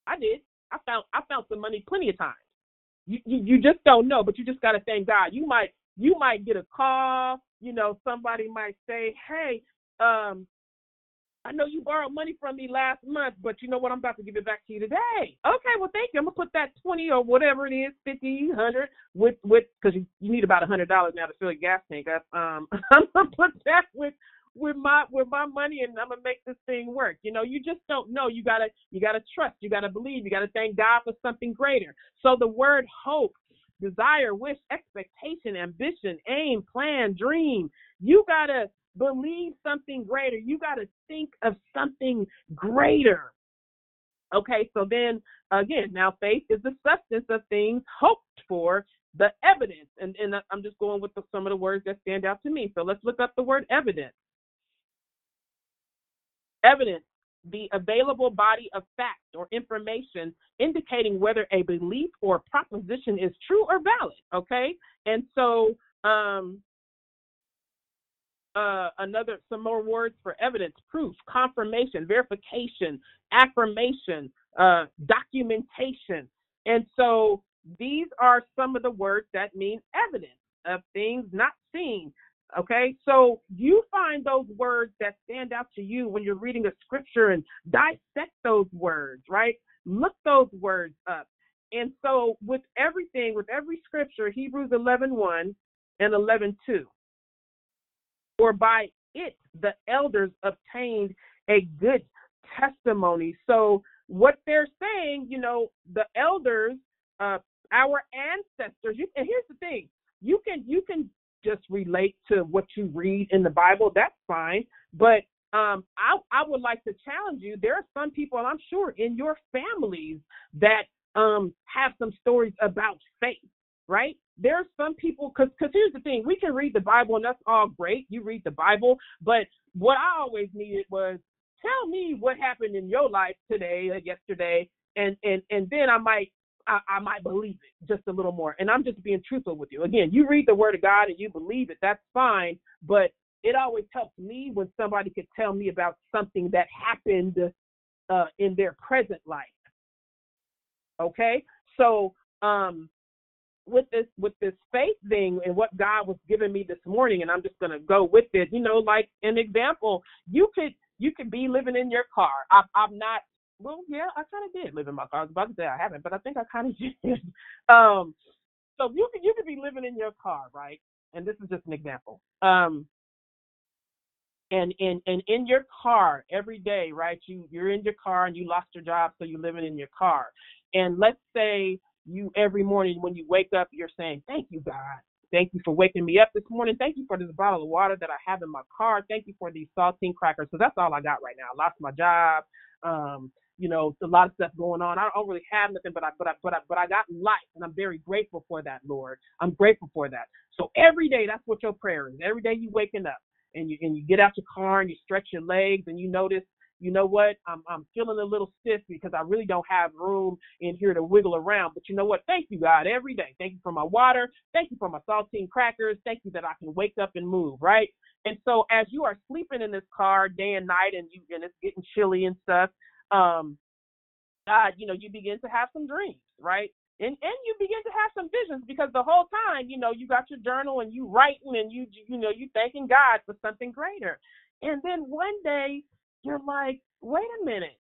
I did. I found I found some money plenty of times. You, you you just don't know, but you just gotta thank God. You might you might get a call. You know, somebody might say, "Hey, um, I know you borrowed money from me last month, but you know what? I'm about to give it back to you today. Okay, well, thank you. I'm gonna put that twenty or whatever it is, fifty, hundred, with with because you, you need about a hundred dollars now to fill your gas tank up. Um, I'm gonna put that with with my with my money, and I'm gonna make this thing work. You know, you just don't know. You gotta you gotta trust. You gotta believe. You gotta thank God for something greater. So the word hope, desire, wish, expectation, ambition, aim, plan, dream. You gotta believe something greater. You got to think of something greater. Okay, so then again, now faith is the substance of things hoped for, the evidence. And, and I'm just going with the, some of the words that stand out to me. So let's look up the word evidence. Evidence, the available body of fact or information indicating whether a belief or proposition is true or valid. Okay, and so um, uh, another some more words for evidence, proof, confirmation, verification, affirmation, uh, documentation, and so these are some of the words that mean evidence of things not seen. Okay, so you find those words that stand out to you when you're reading a scripture and dissect those words, right? Look those words up. And so with everything, with every scripture, Hebrews 11:1 1 and 11:2 for by it the elders obtained a good testimony. So what they're saying, you know, the elders, uh, our ancestors. You, and here's the thing: you can you can just relate to what you read in the Bible. That's fine, but um, I I would like to challenge you. There are some people, I'm sure, in your families that um, have some stories about faith right? There are some people, because because here's the thing, we can read the Bible and that's all great. You read the Bible, but what I always needed was tell me what happened in your life today or yesterday, and and and then I might I, I might believe it just a little more. And I'm just being truthful with you. Again, you read the Word of God and you believe it, that's fine. But it always helps me when somebody could tell me about something that happened uh, in their present life. Okay, so um, with this with this faith thing and what God was giving me this morning, and I'm just gonna go with it. You know, like an example, you could you could be living in your car. I, I'm not. Well, yeah, I kind of did live in my car. I was about to say I haven't, but I think I kind of did. um, so you could you could be living in your car, right? And this is just an example. Um, and in and in your car every day, right? You you're in your car and you lost your job, so you're living in your car. And let's say you every morning when you wake up, you're saying, Thank you, God. Thank you for waking me up this morning. Thank you for this bottle of water that I have in my car. Thank you for these saltine crackers. So that's all I got right now. I lost my job. Um, you know, a lot of stuff going on. I don't really have nothing, but I, but I, but I, but I got life, and I'm very grateful for that, Lord. I'm grateful for that. So every day, that's what your prayer is. Every day you waking up, and you and you get out your car and you stretch your legs, and you notice you know what, I'm I'm feeling a little stiff because I really don't have room in here to wiggle around. But you know what? Thank you, God, every day. Thank you for my water. Thank you for my saltine crackers. Thank you that I can wake up and move, right? And so as you are sleeping in this car day and night and you and it's getting chilly and stuff, um, God, you know, you begin to have some dreams, right? And and you begin to have some visions because the whole time, you know, you got your journal and you writing and you you know, you thanking God for something greater. And then one day you're like, wait a minute.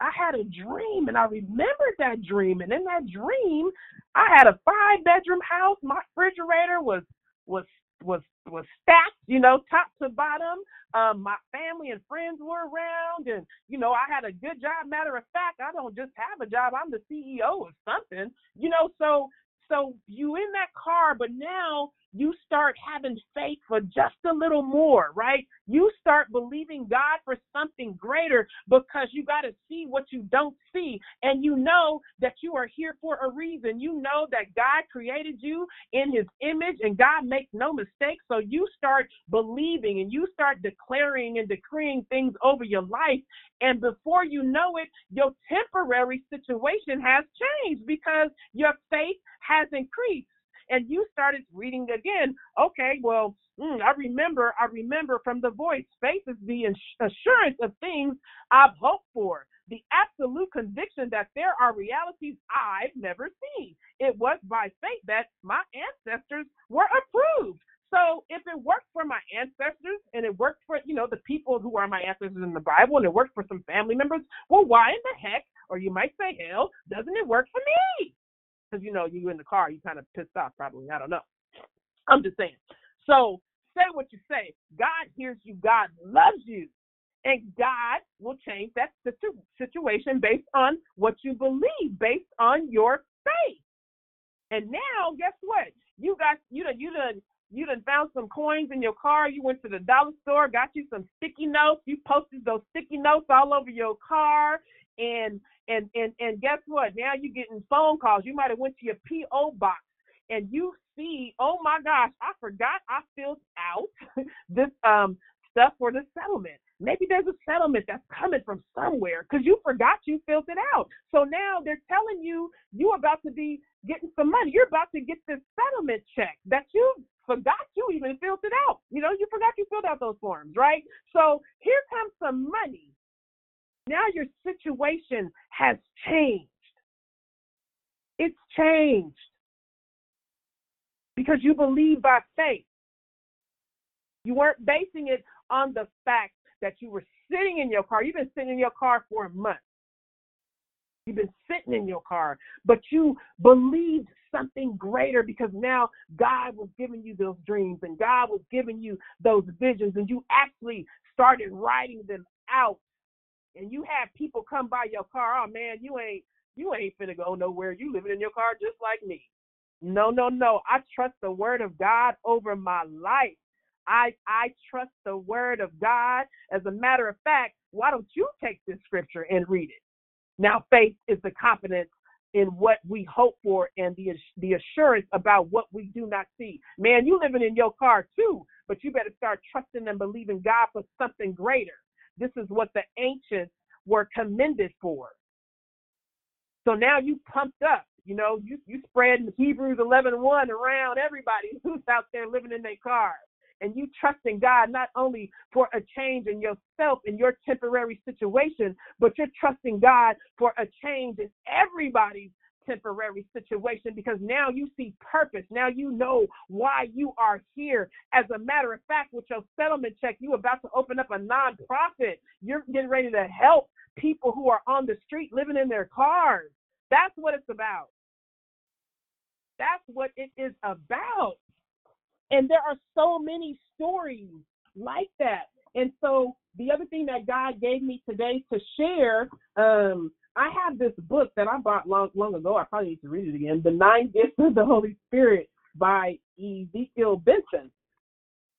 I had a dream and I remembered that dream. And in that dream, I had a five bedroom house. My refrigerator was was was was stacked, you know, top to bottom. Um, my family and friends were around, and you know, I had a good job. Matter of fact, I don't just have a job; I'm the CEO of something, you know. So, so you in that car, but now you start having faith for just a little more, right? You start believing God for something greater because you got to see what you don't see. And you know that you are here for a reason. You know that God created you in his image and God makes no mistakes. So you start believing and you start declaring and decreeing things over your life. And before you know it, your temporary situation has changed because your faith has increased and you started reading again. Okay, well, mm, I remember, I remember from the voice, faith is the assurance of things I've hoped for, the absolute conviction that there are realities I've never seen. It was by faith that my ancestors were approved. So if it worked for my ancestors and it worked for, you know, the people who are my ancestors in the Bible and it worked for some family members, well, why in the heck, or you might say hell, doesn't it work for me? Because you know you in the car, you kind of pissed off probably. I don't know. I'm just saying. So say what you say. God hears you. God loves you. And God will change that situ- situation based on what you believe, based on your faith. And now, guess what? You got you done you done you done found some coins in your car. You went to the dollar store, got you some sticky notes. You posted those sticky notes all over your car, and and and and guess what? Now you're getting phone calls. You might have went to your PO box and you see, oh my gosh, I forgot I filled out this um stuff for the settlement. Maybe there's a settlement that's coming from somewhere because you forgot you filled it out. So now they're telling you you're about to be getting some money. You're about to get this settlement check that you forgot you even filled it out. You know, you forgot you filled out those forms, right? So here comes some money now your situation has changed. It's changed because you believe by faith. You weren't basing it on the fact that you were sitting in your car. You've been sitting in your car for a month. You've been sitting in your car, but you believed something greater because now God was giving you those dreams and God was giving you those visions, and you actually started writing them out and you have people come by your car, oh man, you ain't you ain't finna go nowhere. You living in your car just like me. No, no, no. I trust the word of God over my life. I I trust the word of God. As a matter of fact, why don't you take this scripture and read it? Now, faith is the confidence in what we hope for and the the assurance about what we do not see. Man, you living in your car too, but you better start trusting and believing God for something greater. This is what the ancients were commended for. So now you pumped up. You know, you you spread Hebrews 11 1 around everybody who's out there living in their car. And you trusting God not only for a change in yourself in your temporary situation, but you're trusting God for a change in everybody's temporary situation because now you see purpose. Now you know why you are here. As a matter of fact, with your settlement check, you're about to open up a nonprofit. You're getting ready to help people who are on the street living in their cars. That's what it's about. That's what it is about. And there are so many stories like that. And so the other thing that God gave me today to share, um, I have this book that I bought long long ago. I probably need to read it again. The Nine Gifts of the Holy Spirit by Ezekiel Benson.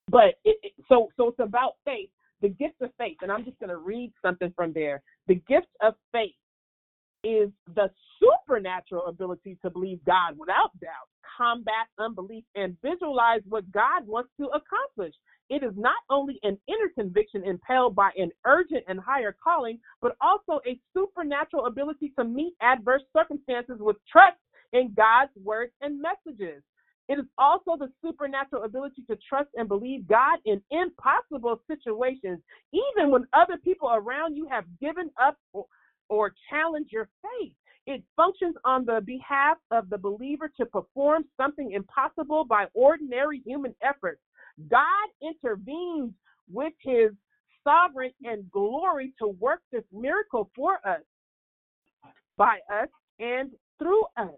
But it, it, so so it's about faith, the gift of faith, and I'm just going to read something from there. The gift of faith is the supernatural ability to believe God without doubt, combat unbelief, and visualize what God wants to accomplish. It is not only an inner conviction impelled by an urgent and higher calling, but also a supernatural ability to meet adverse circumstances with trust in God's words and messages. It is also the supernatural ability to trust and believe God in impossible situations, even when other people around you have given up or, or challenged your faith. It functions on the behalf of the believer to perform something impossible by ordinary human efforts. God intervenes with his sovereign and glory to work this miracle for us, by us, and through us.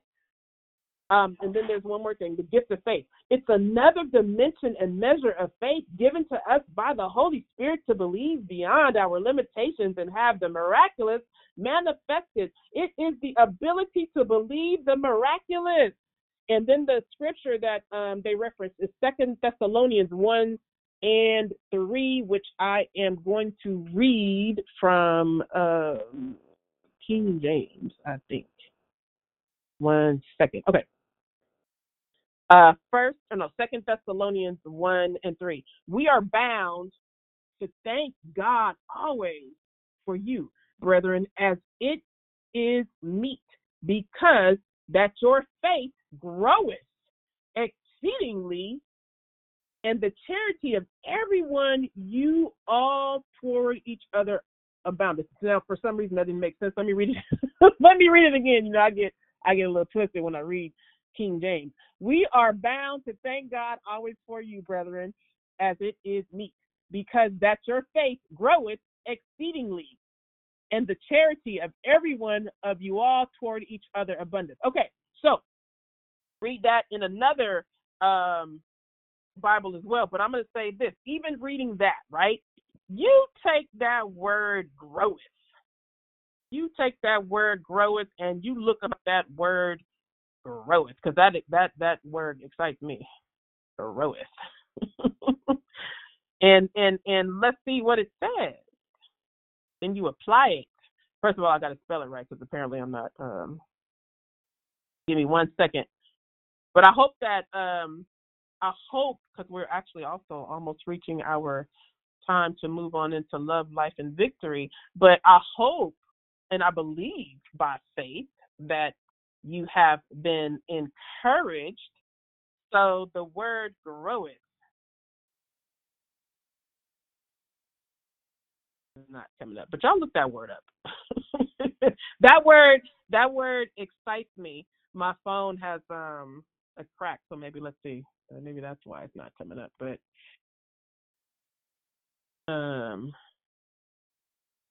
Um, and then there's one more thing the gift of faith. It's another dimension and measure of faith given to us by the Holy Spirit to believe beyond our limitations and have the miraculous manifested. It is the ability to believe the miraculous. And then the scripture that um, they reference is Second Thessalonians 1 and 3, which I am going to read from uh, King James, I think. One second. Okay. Uh, first, or no, Second Thessalonians one and three. We are bound to thank God always for you, brethren, as it is meet, because that your faith groweth exceedingly, and the charity of everyone you all toward each other aboundeth. Now, for some reason, that didn't make sense. Let me read it. Let me read it again. You know, I get I get a little twisted when I read King James. We are bound to thank God always for you, brethren, as it is meet, because that your faith groweth exceedingly, and the charity of every one of you all toward each other abundant. Okay, so read that in another um, Bible as well, but I'm going to say this even reading that, right? You take that word groweth. You take that word groweth and you look up that word groweth because that that that word excites me. Groweth. and and and let's see what it says. Then you apply it. First of all, I got to spell it right because apparently I'm not. Um, give me one second. But I hope that um, I hope because we're actually also almost reaching our time to move on into love, life, and victory. But I hope and I believe by faith that you have been encouraged. So the word groweth not coming up, but y'all look that word up. that word, that word excites me. My phone has um a crack, so maybe let's see. Uh, maybe that's why it's not coming up. But um,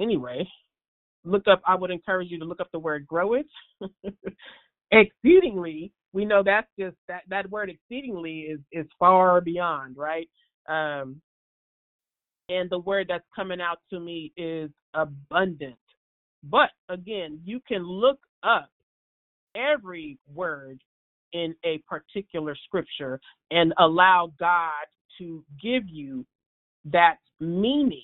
anyway, look up. I would encourage you to look up the word groweth. exceedingly, we know that's just that that word exceedingly is is far beyond, right? Um, and the word that's coming out to me is abundant. But again, you can look up every word in a particular scripture and allow God to give you that meaning,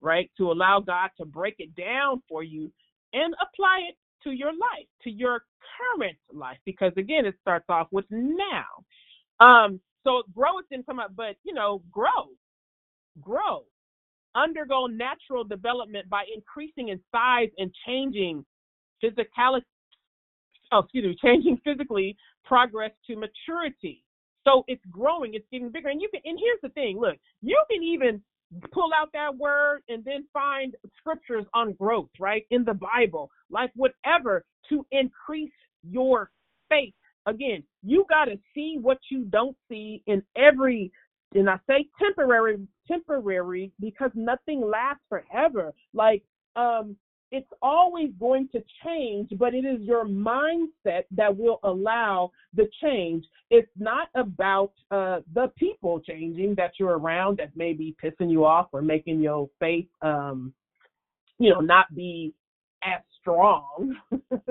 right? To allow God to break it down for you and apply it to your life, to your current life, because again, it starts off with now. Um, so growth didn't come up, but you know, grow, grow, undergo natural development by increasing in size and changing physicality. Oh, excuse me, changing physically, progress to maturity. So it's growing, it's getting bigger. And you can and here's the thing, look, you can even pull out that word and then find scriptures on growth, right? In the Bible, like whatever to increase your faith. Again, you got to see what you don't see in every and I say temporary temporary because nothing lasts forever. Like um it's always going to change, but it is your mindset that will allow the change. It's not about uh, the people changing that you're around that may be pissing you off or making your faith, um, you know, not be as strong.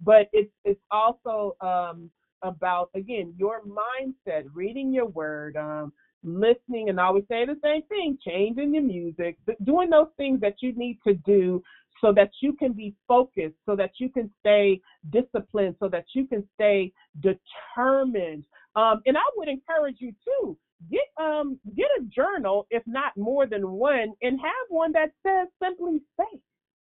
but it's it's also um, about again your mindset, reading your word, um, listening, and always saying the same thing: changing your music, doing those things that you need to do so that you can be focused, so that you can stay disciplined, so that you can stay determined. Um, and I would encourage you too get um get a journal, if not more than one, and have one that says simply faith,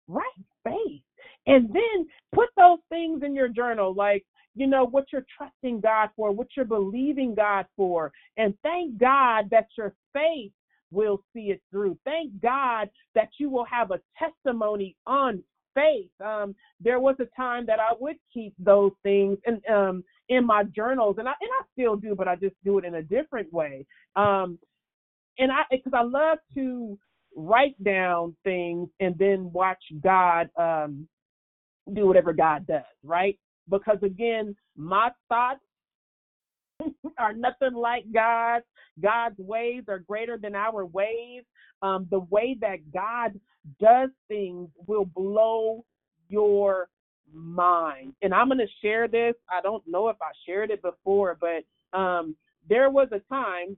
right? Faith, and then put those things in your journal, like you know what you're trusting God for, what you're believing God for, and thank God that your faith will see it through. Thank God that you will have a testimony on faith. Um, there was a time that I would keep those things in um, in my journals, and I and I still do, but I just do it in a different way. Um, and I because I love to write down things and then watch God um, do whatever God does, right? Because again, my thoughts are nothing like God's. God's ways are greater than our ways. Um, the way that God does things will blow your mind. And I'm going to share this. I don't know if I shared it before, but um, there was a time.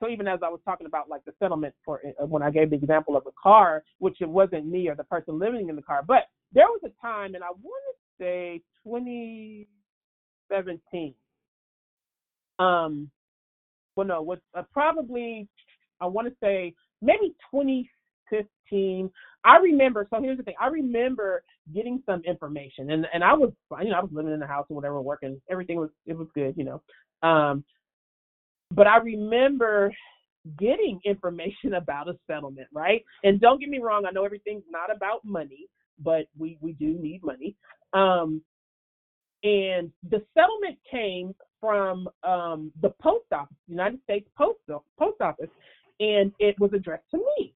So even as I was talking about like the settlement for uh, when I gave the example of the car, which it wasn't me or the person living in the car, but there was a time, and I want to say 2017. Um, well, no, what uh, probably I want to say maybe 2015. I remember. So here's the thing. I remember getting some information, and and I was, you know, I was living in the house and whatever, working. Everything was it was good, you know. Um, but I remember getting information about a settlement, right? And don't get me wrong, I know everything's not about money, but we we do need money. Um, and the settlement came from um, the post office, United States Post Post Office, and it was addressed to me.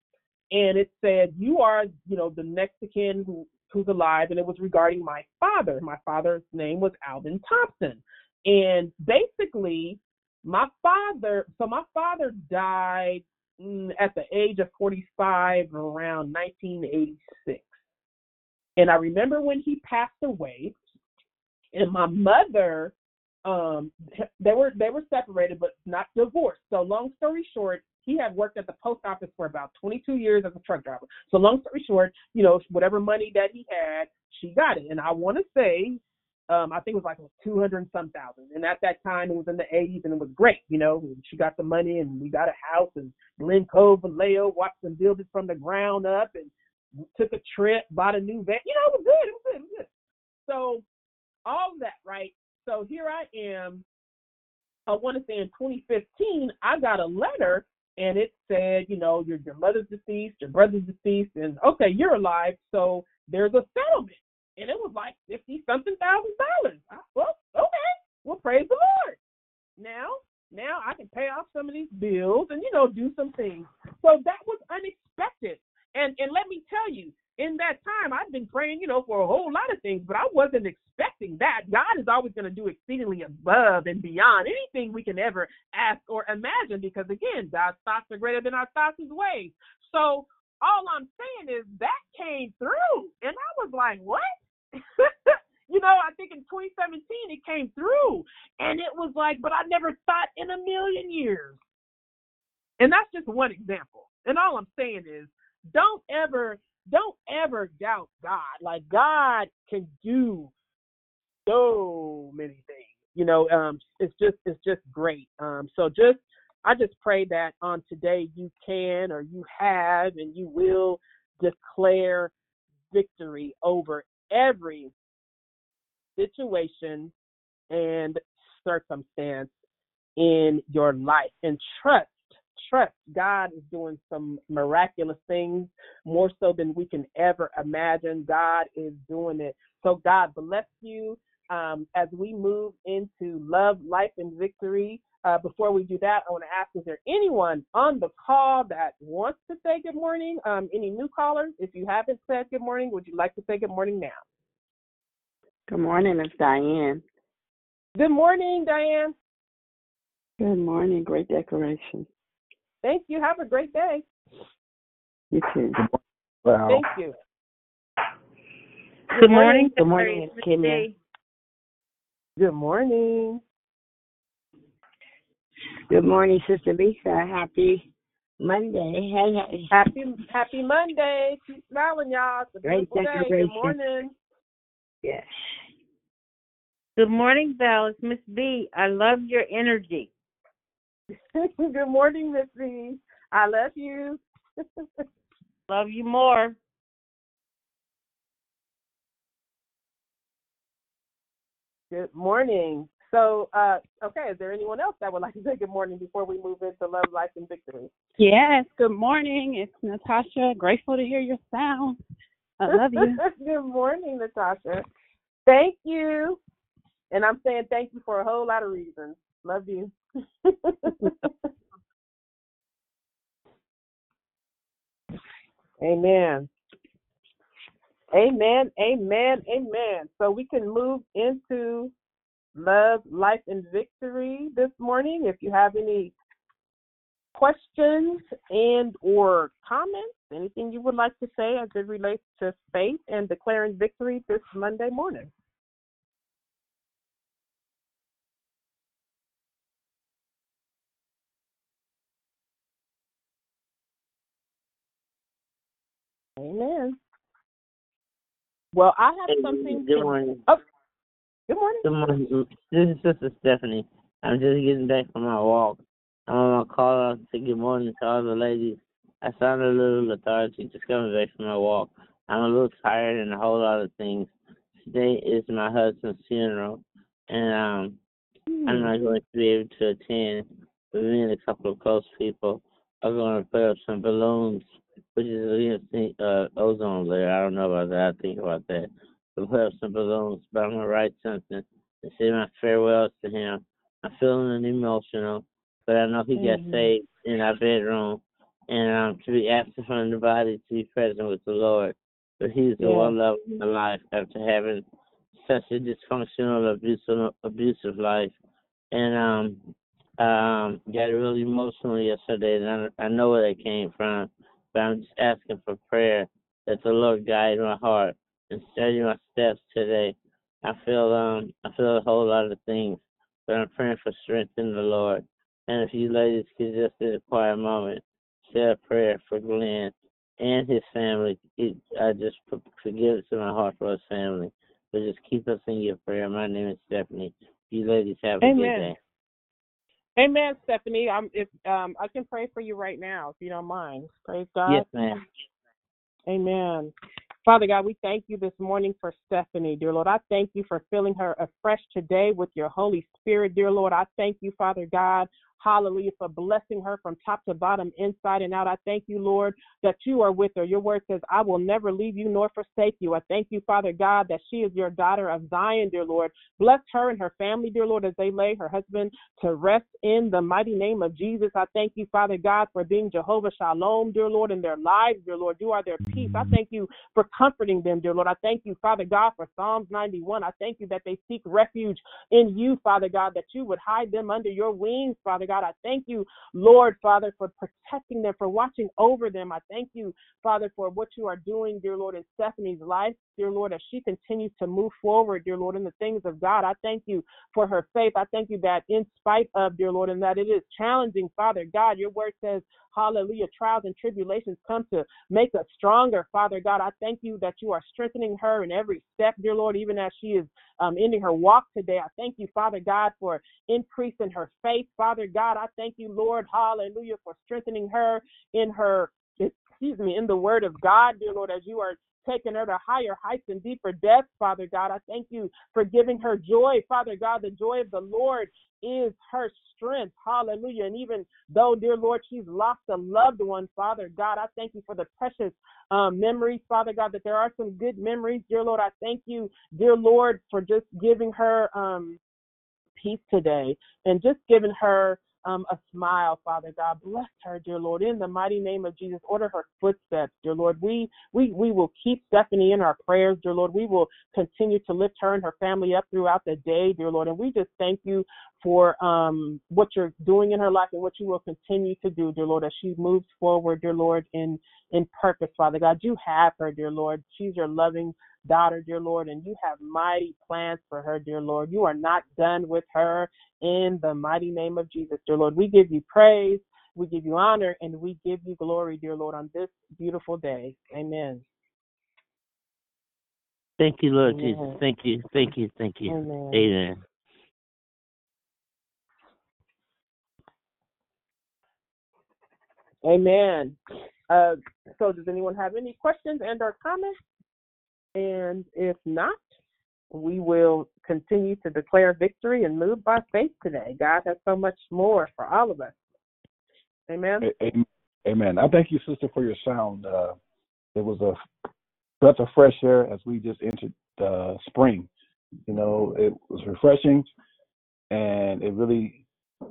And it said, "You are, you know, the Mexican who who's alive," and it was regarding my father. My father's name was Alvin Thompson, and basically, my father. So my father died mm, at the age of 45 around 1986. And I remember when he passed away, and my mother um they were they were separated but not divorced. So long story short he had worked at the post office for about 22 years as a truck driver. So long story short you know whatever money that he had she got it. And i want to say um i think it was like 200 and some thousand. And at that time it was in the 80s and it was great you know she got the money and we got a house and Glen Cove Vallejo build it from the ground up and took a trip bought a new van you know it was good it was good it was good so all that, right? So here I am. I want to say in 2015, I got a letter and it said, you know, your your mother's deceased, your brother's deceased, and okay, you're alive, so there's a settlement, and it was like fifty something thousand dollars. Well, okay, well, praise the Lord. Now, now I can pay off some of these bills and you know do some things. So that was unexpected, and and let me tell you, in that time, I've been praying, you know, for a whole lot of things, but I wasn't expecting that. God is always going to do exceedingly above and beyond anything we can ever ask or imagine because, again, God's thoughts are greater than our thoughts' ways. So all I'm saying is that came through. And I was like, what? you know, I think in 2017 it came through. And it was like, but I never thought in a million years. And that's just one example. And all I'm saying is, don't ever don't ever doubt God. Like God can do so many things. You know, um, it's just it's just great. Um, so just I just pray that on today you can or you have and you will declare victory over every situation and circumstance in your life and trust trust God is doing some miraculous things more so than we can ever imagine. God is doing it. So, God bless you um, as we move into love, life, and victory. Uh, before we do that, I want to ask is there anyone on the call that wants to say good morning? Um, any new callers? If you haven't said good morning, would you like to say good morning now? Good morning, it's Diane. Good morning, Diane. Good morning. Great decoration. Thank you. Have a great day. You too. Wow. Thank you. Good morning. Good morning, it's Kenya. Good morning. Good morning, Sister Lisa. Happy Monday. Hey, hey. Happy Happy Monday. Keep smiling, y'all. It's a Great day. decoration. Good morning. Yes. Good morning, Val. It's Miss B. I love your energy. Good morning, Miss B. I love you. Love you more. Good morning. So, uh, okay, is there anyone else that would like to say good morning before we move into love, life, and victory? Yes, good morning. It's Natasha. Grateful to hear your sound. I love you. good morning, Natasha. Thank you. And I'm saying thank you for a whole lot of reasons. Love you. Amen. Amen. Amen. Amen. So we can move into Love, Life, and Victory this morning. If you have any questions and or comments, anything you would like to say as it relates to faith and declaring victory this Monday morning. Amen. Well, I have Hey, something. good to- morning. Oh, good morning. Good morning. This is Sister Stephanie. I'm just getting back from my walk. I'm on my call out to say good morning to all the ladies. I sound a little lethargic just coming back from my walk. I'm a little tired and a whole lot of things. Today is my husband's funeral, and um, I'm not going to be able to attend. But me and a couple of close people are going to put up some balloons, which is a little uh, ozone layer. I don't know about that. I think about that. We'll put up some balloons, but I'm going to write something and say my farewells to him. I'm feeling an emotional, but I know he got Mhm. saved in our bedroom, and um, to be absent from the body, to be present with the Lord. But he's the Yeah. one love of my life after having such a dysfunctional, abusive, abusive life, and um, um, got really emotional yesterday, and I, I know where that came from, but I'm just asking for prayer that the Lord guide my heart and steady my steps today. I feel um, I feel a whole lot of things, but I'm praying for strength in the Lord. And if you ladies could just in a quiet moment say a prayer for Glenn and his family, it, I just forgive it to my heart for his family. But just keep us in your prayer. My name is Stephanie. You ladies have a good Amen. day. Amen, Stephanie. I'm if um I can pray for you right now if you don't mind. Praise God. Yes, ma'am. Amen. Father God, we thank you this morning for Stephanie, dear Lord. I thank you for filling her afresh today with your Holy Spirit, dear Lord. I thank you, Father God, hallelujah, for blessing her from top to bottom, inside and out. I thank you, Lord, that you are with her. Your word says, I will never leave you nor forsake you. I thank you, Father God, that she is your daughter of Zion, dear Lord. Bless her and her family, dear Lord, as they lay her husband to rest in the mighty name of Jesus. I thank you, Father God, for being Jehovah Shalom, dear Lord, in their lives, dear Lord. You are their peace. I thank you for comforting them, dear Lord. I thank you, Father God, for Psalms 91. I thank you that they seek refuge in you, Father God, that you would hide them under your wings, Father God. I thank you, Lord, Father, for protecting them, for watching over them. I thank you, Father, for what you are doing, dear Lord, in Stephanie's life, dear Lord, as she continues to move forward, dear Lord, in the things of God. I thank you for her faith. I thank you that in spite of, dear Lord, and that it is challenging, Father God, your word says, hallelujah, trials and tribulations come to make us stronger, Father God. I thank you that you are strengthening her in every step, dear Lord, even as she is um, ending her walk today. I thank you, Father God, for increasing her faith, Father God. I thank you, Lord, hallelujah, for strengthening her in her, excuse me, in the word of God, dear Lord, as you are taking her to higher heights and deeper depths, Father God. I thank you for giving her joy, Father God. The joy of the Lord is her strength. Hallelujah. And even though, dear Lord, she's lost a loved one, Father God, I thank you for the precious um, memories, Father God, that there are some good memories, dear Lord. I thank you, dear Lord, for just giving her um, peace today and just giving her um, a smile, Father God. Bless her, dear Lord, in the mighty name of Jesus. Order her footsteps, dear Lord. We we we will keep Stephanie in our prayers, dear Lord. We will continue to lift her and her family up throughout the day, dear Lord. And we just thank you for um, what you're doing in her life and what you will continue to do, dear Lord, as she moves forward, dear Lord, in in purpose, Father God. You have her, dear Lord. She's your loving daughter, dear Lord, and you have mighty plans for her, dear Lord. You are not done with her in the mighty name of Jesus, dear Lord. We give you praise, we give you honor, and we give you glory, dear Lord, on this beautiful day. Amen. Thank you, Lord Amen. Jesus. Thank you. Thank you. Thank you. Amen. Amen. Amen. Uh, so, does anyone have any questions and or comments? And if not, we will continue to declare victory and move by faith today. God has so much more for all of us. Amen. Amen. I thank you, sister, for your sound. Uh, it was a breath of fresh air as we just entered uh, spring. You know, it was refreshing, and it really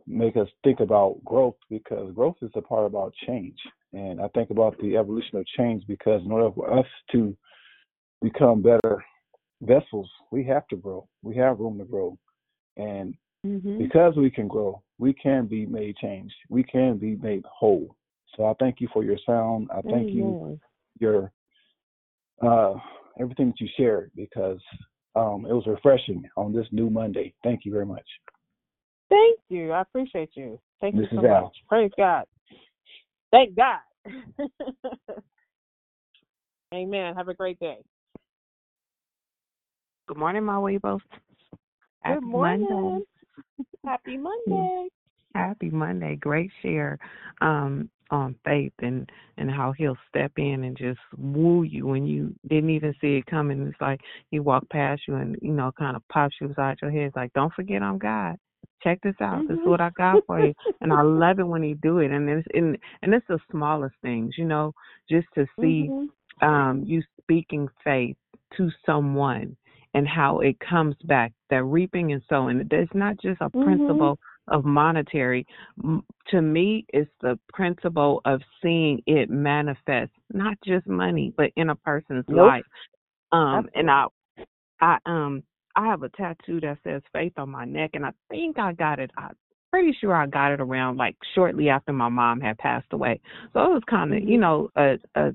make us think about growth because growth is a part about change. And I think about the evolution of change because in order for us to become better vessels, we have to grow. We have room to grow. And Mm-hmm. because we can grow, we can be made changed. We can be made whole. So I thank you for your sound. I thank you your uh everything that you shared because um it was refreshing on this new Monday. Thank you very much. Thank you. I appreciate you. Thank This you so Al. much. Praise God. Thank God. Amen. Have a great day. Good morning, my Weebos. Happy Good morning. Monday. Happy Monday. Happy Monday. Great share um, on faith and, and how he'll step in and just woo you when you didn't even see it coming. It's like he walked past you and, you know, kind of pops you beside your head. It's like, don't forget I'm God. Check this out. This is Mhm. what I got for you. And I love it when he do it. And it's and, and it's the smallest things, you know, just to see Mhm. um, you speaking faith to someone and how it comes back, that reaping and sowing. It's not just a Mhm. principle of monetary. To me, it's the principle of seeing it manifest, not just money, but in a person's Nope. life. Um, and I, I, um, I have a tattoo that says faith on my neck, and I think I got it. I'm pretty sure I got it around like shortly after my mom had passed away. So it was kind of, you Mhm. know, a, a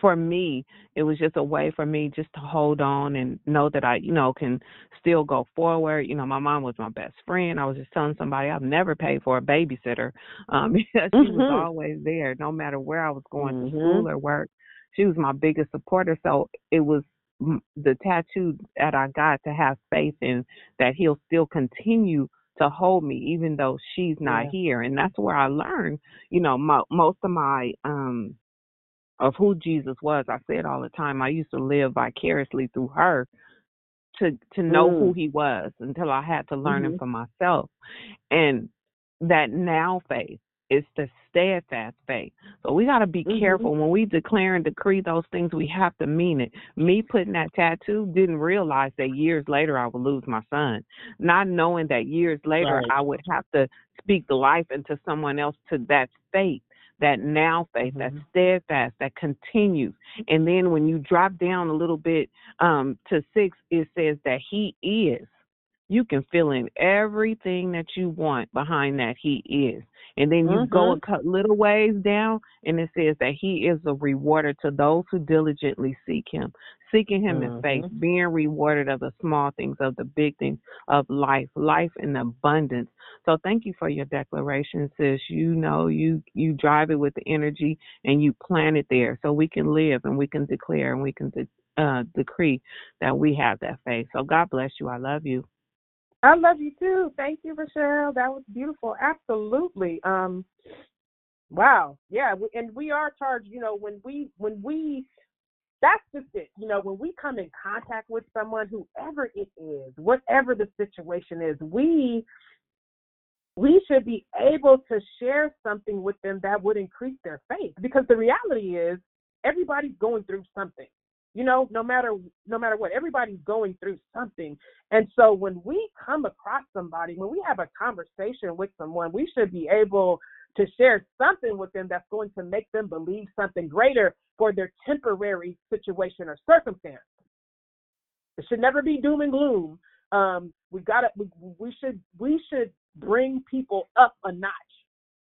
for me, it was just a way for me just to hold on and know that I, you know, can still go forward. You know, my mom was my best friend. I was just telling somebody I've never paid for a babysitter um, because she was Mhm. always there, no matter where I was going to Mhm. school or work. She was my biggest supporter. So it was the tattoo that I got to have faith in that he'll still continue to hold me even though she's not Yeah. here. And that's where I learned, you know, mo- most of my um of who Jesus was. I say it all the time. I used to live vicariously through her to to know who Mm. he was until I had to learn him Mhm. for myself. And that now faith is the steadfast faith. So we got to be Mhm. careful when we declare and decree those things. We have to mean it. Me putting that tattoo didn't realize that years later I would lose my son. Not knowing that years later Right. I would have to speak the life into someone else to that faith, that now faith, that Mhm. steadfast, that continues. And then when you drop down a little bit um, to six, it says that He is. You can fill in everything that you want behind that He is. And then you go a cut little ways down, and it says that He is a rewarder to those who diligently seek Him, seeking Him in faith, Mhm. being rewarded of the small things, of the big things of life, life in abundance. So thank you for your declaration, sis. You know, you you drive it with the energy, and you plant it there, so we can live and we can declare and we can de- uh, decree that we have that faith. So God bless you. I love you. I love you too. Thank you, Rochelle. That was beautiful. Absolutely. Um, wow. Yeah, and we are charged. You know, when we when we that's just it. You know, when we come in contact with someone, whoever it is, whatever the situation is, we we should be able to share something with them that would increase their faith. Because the reality is, everybody's going through something. You know, no matter no matter what, everybody's going through something. And so when we come across somebody, when we have a conversation with someone, we should be able to share something with them that's going to make them believe something greater for their temporary situation or circumstance. It should never be doom and gloom. Um, we got to we, we should we should bring people up a notch.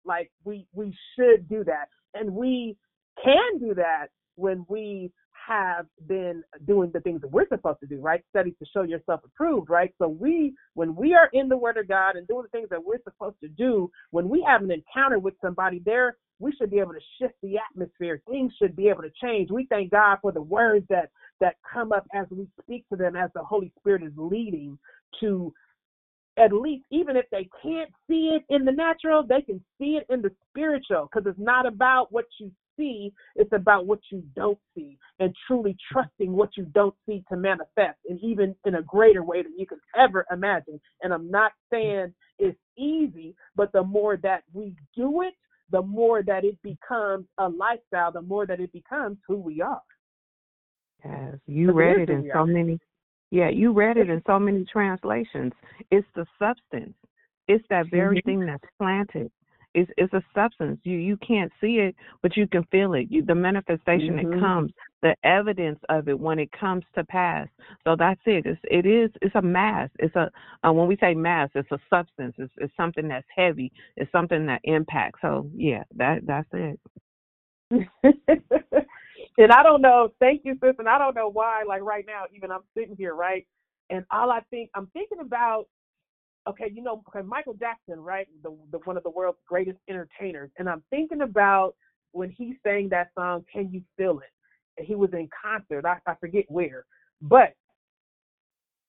Like we we should do that, and we can do that when we have been doing the things that we're supposed to do, right? Study to show yourself approved, right? So we, when we are in the Word of God and doing the things that we're supposed to do, when we have an encounter with somebody there, we should be able to shift the atmosphere. Things should be able to change. We thank God for the words that that come up as we speak to them, as the Holy Spirit is leading to at least even if they can't see it in the natural, they can see it in the spiritual because it's not about what you see, it's about what you don't see and truly trusting what you don't see to manifest and even in a greater way than you could ever imagine. And I'm not saying it's easy, but the more that we do it, the more that it becomes a lifestyle, the more that it becomes who we are. Yes, you read it in so many. Yeah, you read it in so many translations. It's the substance. It's that very Mhm. thing that's planted. It's it's a substance. You you can't see it, but you can feel it. You, the manifestation Mhm. it comes the evidence of it when it comes to pass. So that's it. It's it is it's a mass. It's a uh, when we say mass, it's a substance. It's it's something that's heavy. It's something that impacts. So yeah, that that's it. and I don't know. Thank you, sis. And I don't know why. Like right now, even I'm sitting here, right, and all I think I'm thinking about. Okay, you know, okay, Michael Jackson, right, the, the one of the world's greatest entertainers, and I'm thinking about when he sang that song, "Can You Feel It?" And he was in concert. I, I forget where, but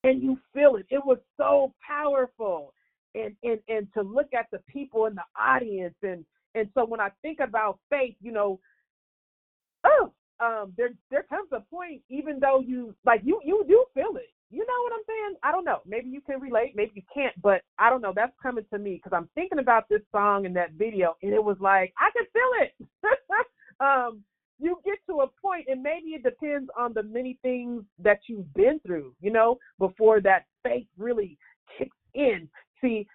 and you feel it. It was so powerful, and and and to look at the people in the audience, and and so when I think about faith, you know, oh, um, there there comes a point, even though you like you you do feel it. You know what I'm saying? I don't know. Maybe you can relate, maybe you can't, but I don't know. That's coming to me because I'm thinking about this song and that video, and it was like I can feel it. um, you get to a point, and maybe it depends on the many things that you've been through, you know, before that faith really kicks in. See,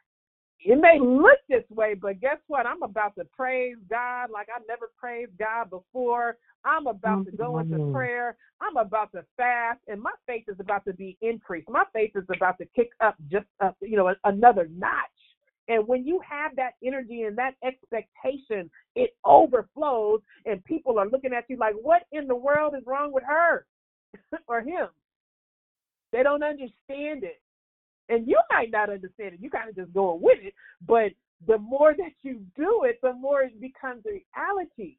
it may look this way, but guess what? I'm about to praise God like I never praised God before. I'm about to go into mm-hmm. prayer. I'm about to fast, and my faith is about to be increased. My faith is about to kick up just up, you know, another notch. And when you have that energy and that expectation, it overflows, and people are looking at you like, what in the world is wrong with her or him? They don't understand it. And you might not understand it. You kind of just going with it. But the more that you do it, the more it becomes a reality.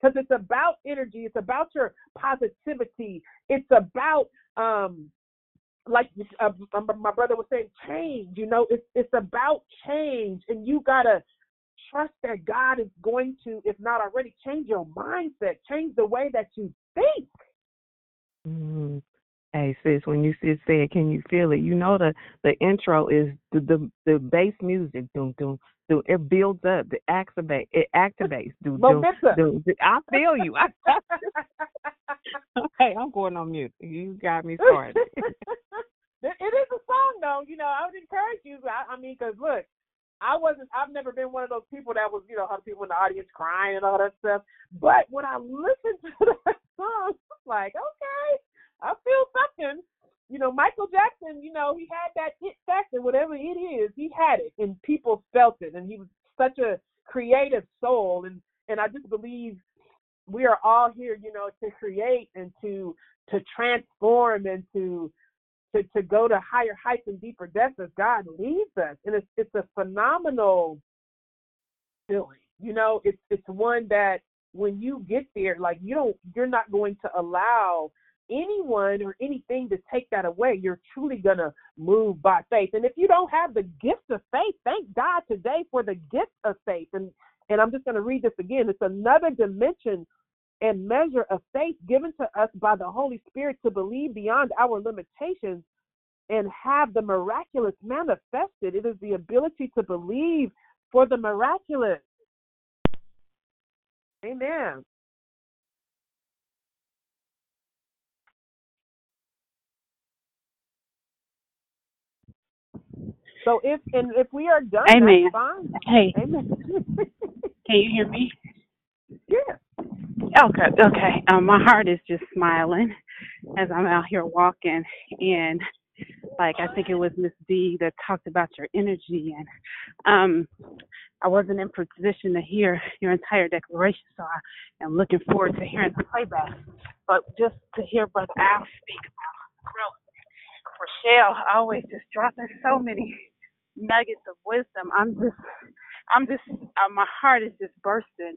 Because it's about energy, it's about your positivity, it's about um, like uh, my brother was saying, change. You know, it's it's about change, and you gotta trust that God is going to, if not already, change your mindset, change the way that you think. Mm. Hey sis, when you just said, "Can you feel it?" You know the the intro is the the, the bass music. Doom doom doom. It builds up. It activates. It activates. Doom doom doom. I feel you. okay, I'm going on mute. You got me started. it is a song though. You know, I would encourage you. I, I mean, because look, I wasn't. I've never been one of those people that was, you know, other people in the audience crying and all that stuff. But when I listened to that song, I was like, okay, I feel something. You know, Michael Jackson. You know, he had that hit factor, whatever it is. He had it, and people felt it, and he was such a creative soul. And and I just believe we are all here, you know, to create and to to transform and to to, to go to higher heights and deeper depths as God leads us. And it's it's a phenomenal feeling. You know, it's it's one that when you get there, like you don't you're not going to allow anyone or anything to take that away. You're truly gonna move by faith. And if you don't have the gift of faith, thank God today for the gift of faith. And and I'm just gonna read this again. It's another dimension and measure of faith given to us by the Holy Spirit to believe beyond our limitations and have the miraculous manifested. It is the ability to believe for the miraculous. Amen. So if and if we are done, Amen. Hey. Amen. Can you hear me? Yeah. Okay, okay. Um, my heart is just smiling as I'm out here walking, and like I think it was Miss D that talked about your energy, and um, I wasn't in position to hear your entire declaration, so I am looking forward to hearing the playback. But just to hear Brother Al speak about growth, Rochelle always just dropping so many nuggets of wisdom. I'm just I'm just, uh, my heart is just bursting,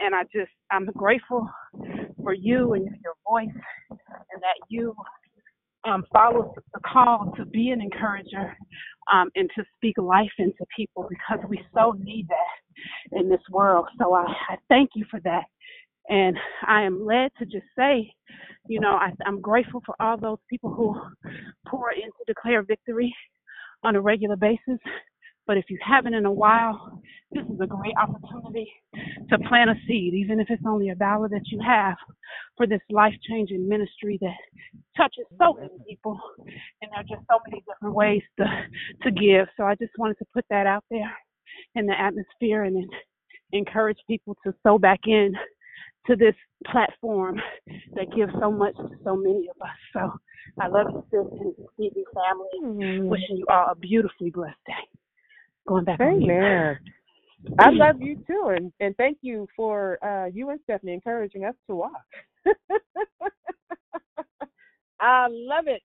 and I just, I'm grateful for you and your voice, and that you um, follow the call to be an encourager um, and to speak life into people because we so need that in this world. So I, I thank you for that. And I am led to just say, you know, I, I'm grateful for all those people who pour in to declare victory on a regular basis but if you haven't in a while, this is a great opportunity to plant a seed, even if it's only a dollar that you have for this life changing ministry that touches so many people. And there are just so many different ways to, to give. So I just wanted to put that out there in the atmosphere and encourage people to sow back in to this platform that gives so much to so many of us. So I love you, sis, and the Stevie family. Wishing you all a beautifully blessed day. Going back on you. Amen. I love you too, and and thank you for uh, you and Stephanie encouraging us to walk. I love it.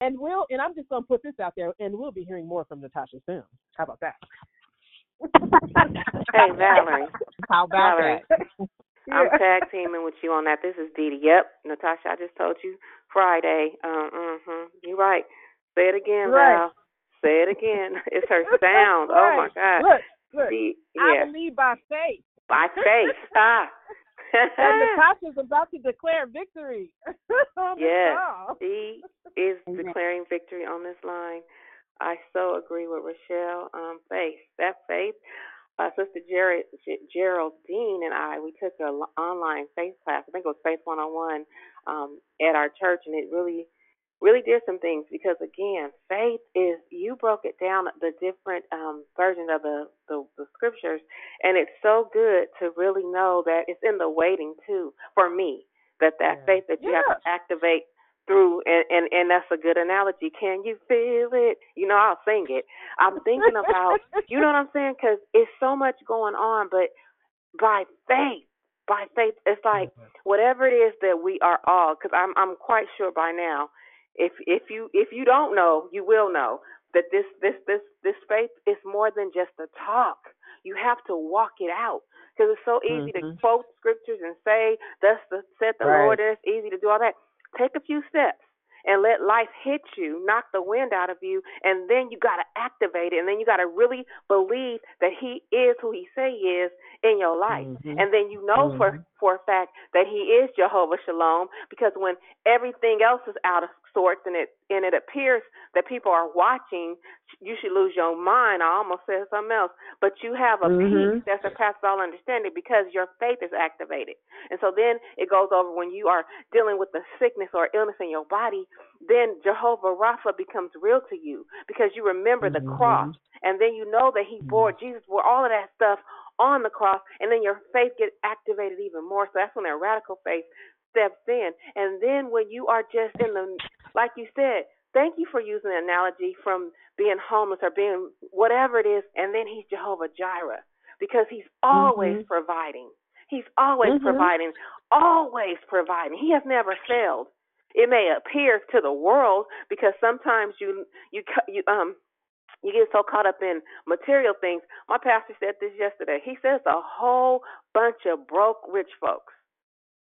And we'll and I'm just gonna put this out there, and we'll be hearing more from Natasha soon. How about that? Hey Valerie. How about Valerie. that? I'm tag teaming with you on that. This is Dee Dee. Yep, Natasha, I just told you Friday. Um, mhm. You're right. Say it again, Right. Val. Say it again. It's her sound. Oh my Right. God. Look, look. See, I yeah. believe by faith. By faith. Ah. and Natasha's about to declare victory. Yes, she is declaring victory on this line. I so agree with Rochelle. Um, faith, that faith. Uh, Sister Jared, G- Geraldine and I, we took an online faith class. I think it was Faith 101 um, at our church, and it really, really did some things because again, faith is you broke it down the different um, versions of the, the the scriptures, and it's so good to really know that it's in the waiting too. For me, that that faith that you have to activate through and, and and that's a good analogy. Can you feel it? You know i'll sing it. I'm thinking about you know what i'm saying? Because it's so much going on but by faith by faith it's like whatever it is that we are all because i'm i'm quite sure by now if if you if you don't know you will know that this this this this faith is more than just a talk. You have to walk it out because it's so easy to Mhm. quote scriptures and say thus the said the Right. lord and it's easy to do all that take a few steps and let life hit you, knock the wind out of you, and then you got to activate it, and then you got to really believe that He is who He say He is in your life, Mhm. and then you know for Mhm. for a fact that He is Jehovah Shalom, because when everything else is out of sorts and it and it appears that people are watching, you should lose your mind. I almost said something else, but you have a Mhm. peace that surpasses all understanding because your faith is activated, and so then it goes over when you are dealing with the sickness or illness in your body then Jehovah Rapha becomes real to you because you remember the Mhm. cross and then you know that he bore Jesus bore all of that stuff on the cross and then your faith gets activated even more. So that's when that radical faith steps in. And then when you are just in the like you said, thank you for using the analogy from being homeless or being whatever it is, and then he's Jehovah Jireh because he's always Mhm. providing. He's always Mhm. providing, always providing. He has never failed. It may appear to the world because sometimes you you you um you get so caught up in material things. My pastor said this yesterday. He says a whole bunch of broke rich folks,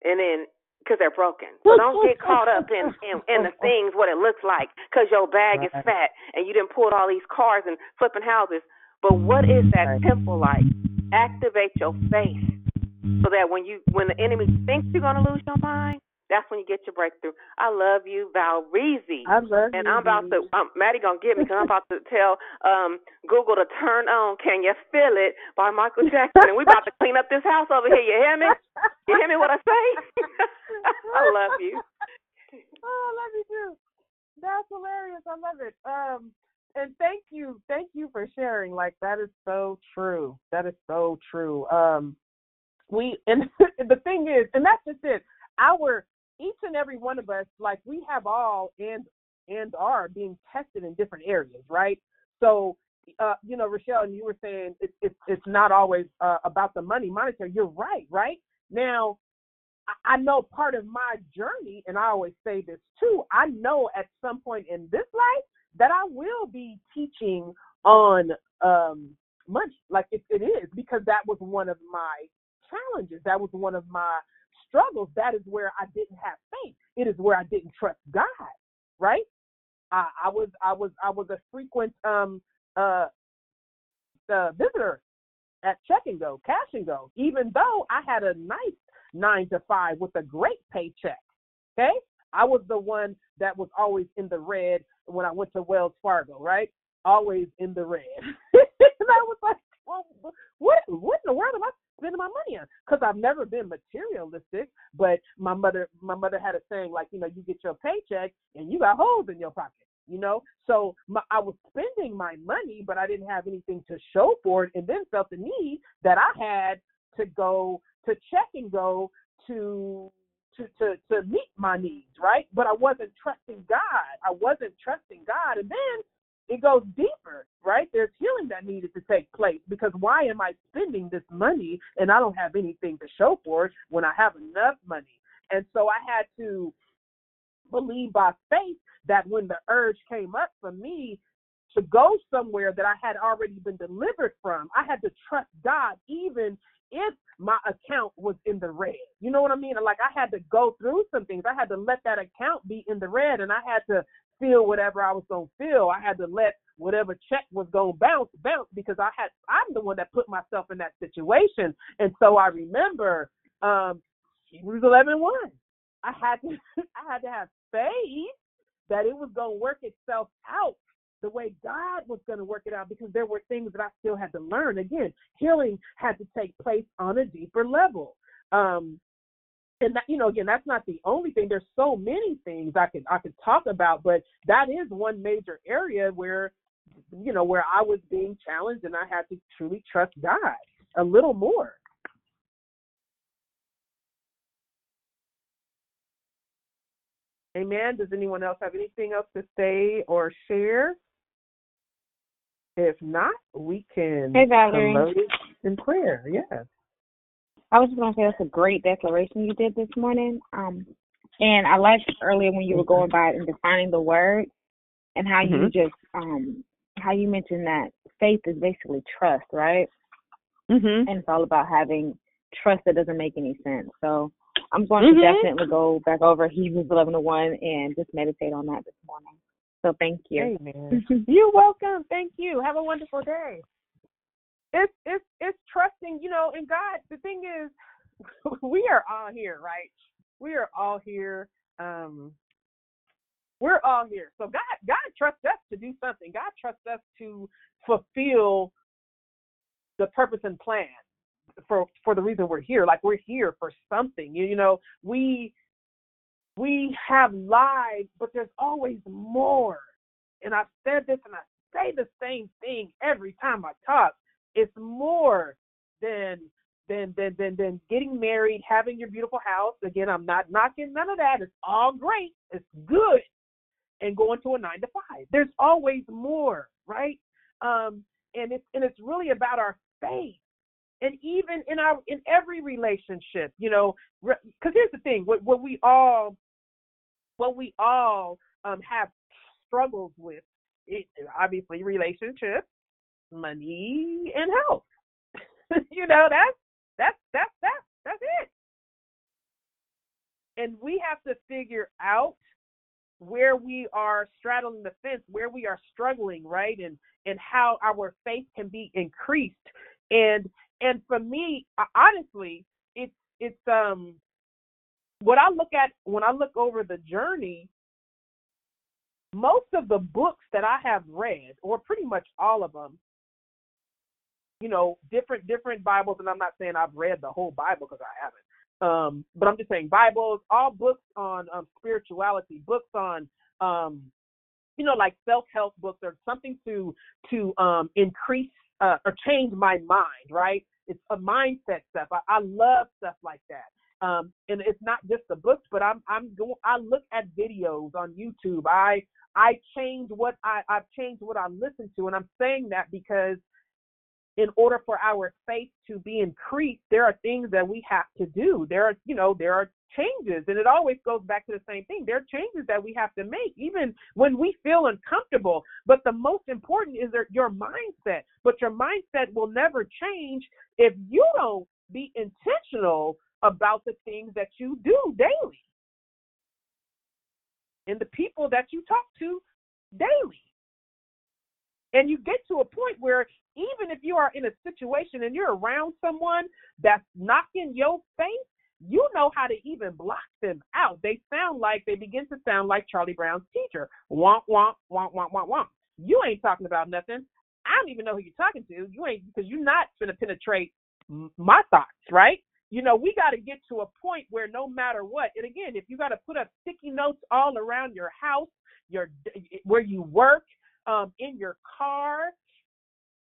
and then because they're broken. So don't get caught up in, in in the things what it looks like because your bag is fat and you didn't pull all these cars and flipping houses. But what is that temple like? Activate your faith so that when you when the enemy thinks you're gonna lose your mind, that's when you get your breakthrough. I love you, Val Reezy. I love and you, And I'm about to um, Maddie gonna get me because I'm about to tell um Google to turn on "Can You Feel It" by Michael Jackson, and we about to clean up this house over here. You hear me? You hear me? What I say? I love you. Oh, I love you too. That's hilarious. I love it. Um, and thank you, thank you for sharing. Like that is so true. That is so true. Um, we and the thing is, and that's just it. Our each and every one of us, like we have all and and are being tested in different areas, right? So, uh, you know, Rochelle, and you were saying it's it's it's not always uh, about the money, monetary. You're right, right? Now, I- I know part of my journey, and I always say this too. I know at some point in this life that I will be teaching on um, money, like it, it is, because that was one of my challenges. That was one of my struggles. That is where I didn't have faith. It is where I didn't trust God. Right? I, I was I was I was a frequent um uh, uh visitor at check and go, cash and go, even though I had a nice nine to five with a great paycheck. Okay? I was the one that was always in the red when I went to Wells Fargo, right? Always in the red. and I was like, well, what what in the world am I spending my money on? Because I've never been materialistic, but my mother my mother had a saying like, you know, you get your paycheck and you got holes in your pocket you know so my, i was spending my money but i didn't have anything to show for it and then felt the need that i had to go to check and go to to to to meet my needs, right? But I wasn't trusting God. I wasn't trusting God, and then it goes deeper, right? There's healing that needed to take place because why am I spending this money and I don't have anything to show for it when I have enough money? And so I had to believe by faith that when the urge came up for me to go somewhere that I had already been delivered from, I had to trust God even if my account was in the red. You know what I mean? Like I had to go through some things. I had to let that account be in the red and I had to feel whatever I was gonna feel. I had to let whatever check was gonna bounce bounce because I had I'm the one that put myself in that situation. And so I remember um Hebrews eleven one. I had to I had to have faith that it was gonna work itself out the way God was going to work it out because there were things that I still had to learn. Again, healing had to take place on a deeper level. Um, and that, you know, again, that's not the only thing. There's so many things I could I could talk about, but that is one major area where, you know, where I was being challenged and I had to truly trust God a little more. Amen. Does anyone else have anything else to say or share? If not, we can Hey, Valerie. in prayer. Yes. I was just gonna say that's a great declaration you did this morning. Um, and I liked earlier when you were going by and defining the word and how you Mhm. just um how you mentioned that faith is basically trust, right? Mm-hmm. And it's all about having trust that doesn't make any sense. So I'm going Mhm. to definitely go back over Hebrews 11 to 1 and just meditate on that this morning. So thank you. Amen. You're welcome. Thank you. Have a wonderful day. It's it's it's trusting, you know, in God. The thing is, we are all here, right? We are all here. Um, we're all here. So God God trusts us to do something. God trusts us to fulfill the purpose and plan for for the reason we're here. Like we're here for something. You, you know, we we have lives, but there's always more. And I've said this and I say the same thing every time I talk. It's more than than than than than getting married, having your beautiful house. Again, I'm not knocking none of that. It's all great. It's good. And going to a nine to five. There's always more, right? Um, and it's and it's really about our faith and even in our in every relationship you know because here's the thing what, what we all what we all um have struggles with it, obviously relationships money and health. You know that's that's that's that's that's it. And we have to figure out where we are straddling the fence where we are struggling right and and how our faith can be increased. And and for me honestly it's it's um what i look at when i look over the journey most of the books that i have read or pretty much all of them you know different different bibles and i'm not saying i've read the whole bible because i haven't um but i'm just saying bibles all books on um spirituality books on um you know like self-help books or something to to um increase uh, or change my mind, right? It's a mindset stuff. I, I love stuff like that. Um, and it's not just the books, but I'm I'm going. I look at videos on YouTube. I I change what I I've changed what I listen to, and I'm saying that because in order for our faith to be increased, there are things that we have to do. There are you know there are changes, and it always goes back to the same thing. There are changes that we have to make, even when we feel uncomfortable. But the most important is your mindset. But your mindset will never change if you don't be intentional about the things that you do daily and the people that you talk to daily. And you get to a point where even if you are in a situation and you're around someone that's knocking your face, you know how to even block them out. They sound like they begin to sound like Charlie Brown's teacher. Womp womp womp womp womp womp. You ain't talking about nothing. I don't even know who you're talking to. You ain't because you're not gonna penetrate my thoughts, right? You know, we got to get to a point where no matter what, and again, if you got to put up sticky notes all around your house, your where you work, um, in your car,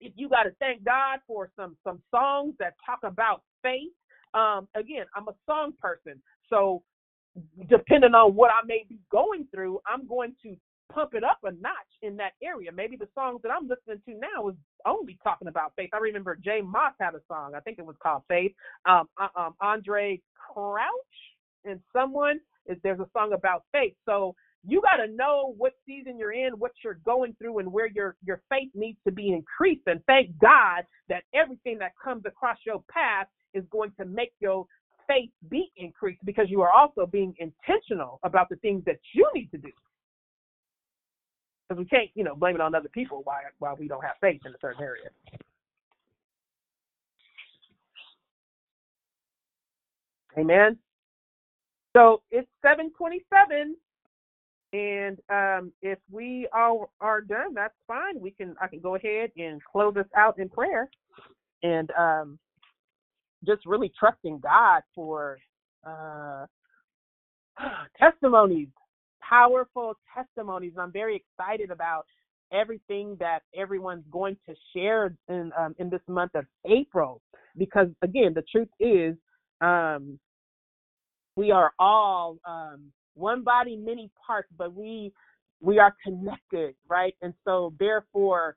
if you got to thank God for some some songs that talk about faith, Um, again, I'm a song person, so depending on what I may be going through, I'm going to pump it up a notch in that area. Maybe the songs that I'm listening to now is only talking about faith. I remember J Moss had a song, I think it was called Faith. Um, uh, um, Andraé Crouch and someone is there's a song about faith. So you got to know what season you're in, what you're going through, and where your your faith needs to be increased. And thank God that everything that comes across your path is going to make your faith be increased because you are also being intentional about the things that you need to do. Because we can't, you know, blame it on other people why why we don't have faith in a certain area. Amen. So it's 727. And um, if we all are done, that's fine. We can I can go ahead and close us out in prayer, and um, just really trusting God for uh, testimonies, powerful testimonies. And I'm very excited about everything that everyone's going to share in um, in this month of April, because again, the truth is, um, we are all um, one body, many parts, but we we are connected, right? And so therefore,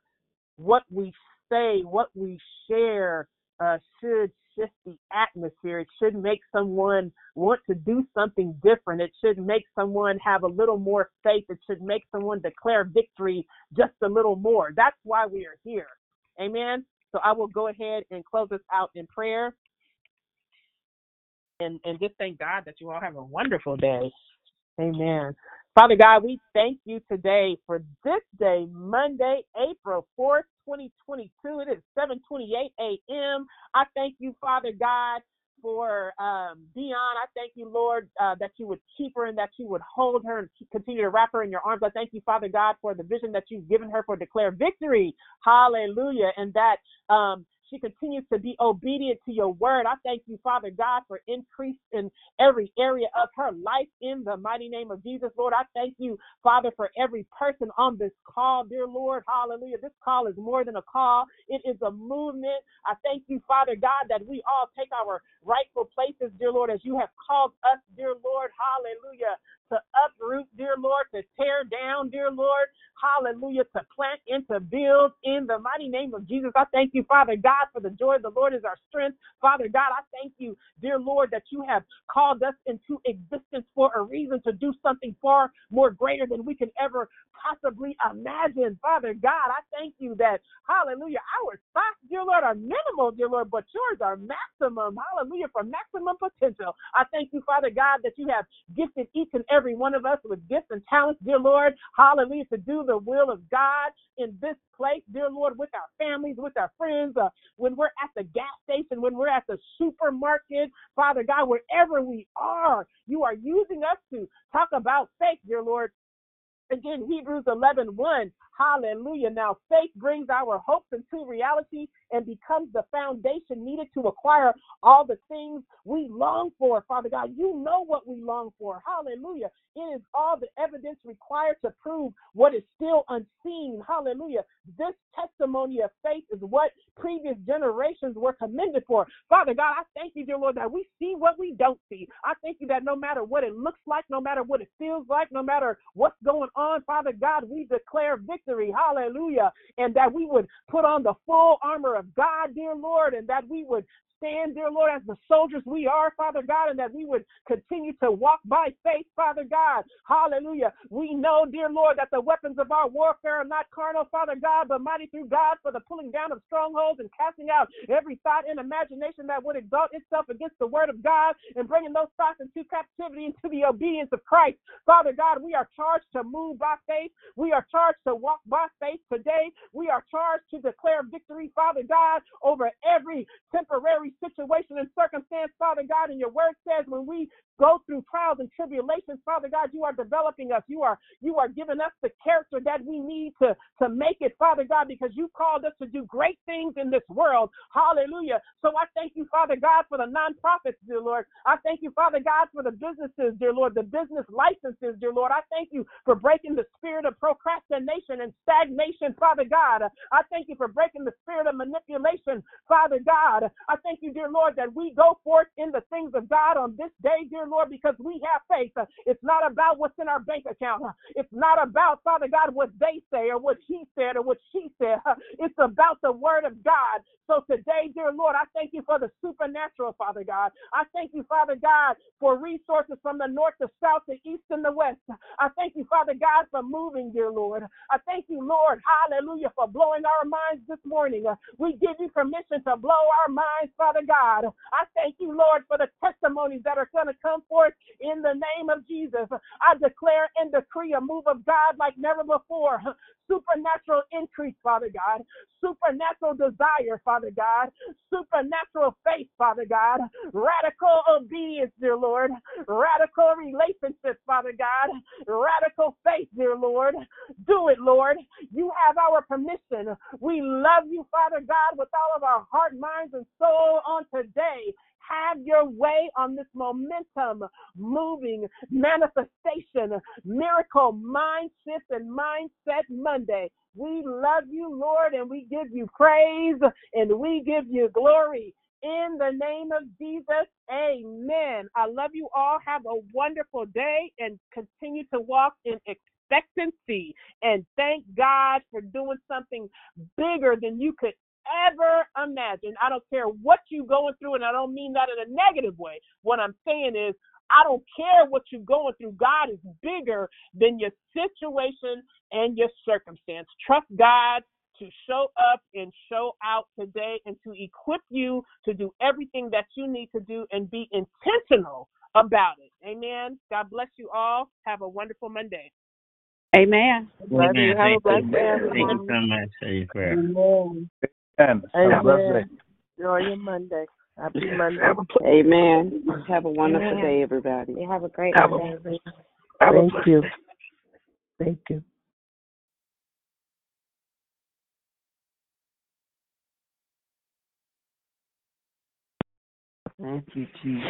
what we say, what we share, uh, should shift the atmosphere. It should make someone want to do something different. It should make someone have a little more faith. It should make someone declare victory just a little more. That's why we are here. Amen. So I will go ahead and close us out in prayer. And, and just thank God that you all have a wonderful day. Amen. Father God, we thank you today for this day, Monday, April 4th, 2022. It is 7:28 a.m. I thank you, Father God, for um, Dion. I thank you, Lord, uh, that you would keep her and that you would hold her and continue to wrap her in your arms. I thank you, Father God, for the vision that you've given her for declare victory. Hallelujah. And that um, she continues to be obedient to your word. I thank you, Father God, for increase in every area of her life in the mighty name of Jesus, Lord. I thank you, Father, for every person on this call, dear Lord. Hallelujah. This call is more than a call, it is a movement. I thank you, Father God, that we all take our rightful places, dear Lord, as you have called us, dear Lord. Hallelujah to uproot, dear Lord, to tear down, dear Lord. Hallelujah, to plant and to build in the mighty name of Jesus. I thank you, Father God, for the joy of the Lord is our strength. Father God, I thank you, dear Lord, that you have called us into existence for a reason to do something far more greater than we can ever possibly imagine. Father God, I thank you that, hallelujah, our thoughts, dear Lord, are minimal, dear Lord, but yours are maximum. Hallelujah, for maximum potential. I thank you, Father God, that you have gifted each and every one of us with gifts and talents, dear Lord. Hallelujah, to do the will of God in this place, dear Lord, with our families, with our friends, uh, when we're at the gas station, when we're at the supermarket, Father God, wherever we are, you are using us to talk about faith, dear Lord. Again, Hebrews 11 1. Hallelujah. Now, faith brings our hopes into reality and becomes the foundation needed to acquire all the things we long for. Father God, you know what we long for. Hallelujah. It is all the evidence required to prove what is still unseen. Hallelujah. This testimony of faith is what previous generations were commended for. Father God, I thank you, dear Lord, that we see what we don't see. I thank you that no matter what it looks like, no matter what it feels like, no matter what's going on, Father God, we declare victory. Hallelujah. And that we would put on the full armor of God, dear Lord, and that we would stand, dear Lord, as the soldiers we are, Father God, and that we would continue to walk by faith, Father God. Hallelujah. We know, dear Lord, that the weapons of our warfare are not carnal, Father God, but mighty through God for the pulling down of strongholds and casting out every thought and imagination that would exalt itself against the word of God and bringing those thoughts into captivity into the obedience of Christ. Father God, we are charged to move by faith. We are charged to walk by faith today. We are charged to declare victory, Father God, over every temporary situation and circumstance, Father God. And your word says when we go through trials and tribulations, Father God, you are developing us. You are you are giving us the character that we need to to make it, Father God, because you called us to do great things in this world. Hallelujah. So I thank you, Father God, for the nonprofits, dear Lord. I thank you, Father God, for the businesses, dear Lord, the business licenses, dear Lord. I thank you for breaking the spirit of procrastination and stagnation, Father God. I thank you for breaking the spirit of manipulation, Father God. I thank you dear Lord, that we go forth in the things of God on this day, dear Lord, because we have faith. It's not about what's in our bank account. It's not about, Father God, what they say or what he said or what she said. It's about the word of God. So today, dear Lord, I thank you for the supernatural, Father God. I thank you, Father God, for resources from the north, the south, the east, and the west. I thank you, Father God, for moving, dear Lord. I thank you, Lord, hallelujah, for blowing our minds this morning. We give you permission to blow our minds, Father God. I thank you, Lord, for the testimonies that are going to come forth in the name of Jesus. I declare and decree a move of God like never before. Supernatural increase, Father God. Supernatural desire, Father God. Supernatural faith, Father God. Radical obedience, dear Lord. Radical relationships, Father God. Radical faith, dear Lord. Do it, Lord. You have our permission. We love you, Father God, with all of our heart, minds, and soul on today. Have your way on this momentum, moving manifestation, miracle mind shift and mindset Monday. We love you, Lord, and we give you praise and we give you glory. In the name of Jesus, amen. I love you all. Have a wonderful day and continue to walk in expectancy. And thank God for doing something bigger than you could ever imagine. I don't care what you're going through, and I don't mean that in a negative way. What I'm saying is, I don't care what you're going through. God is bigger than your situation and your circumstance. Trust God to show up and show out today and to equip you to do everything that you need to do and be intentional about it. Amen. God bless you all. Have a wonderful Monday. Amen. Amen. you. Have a Thank blessed you. day, Thank you so much for your prayer. Amen. Have a blessed day. Amen. Enjoy your Monday. Happy Monday. Amen. Have a wonderful Amen. day, everybody. You have a great Have a- day. Have a Thank blessed you. Thank you. Thank you, Jesus.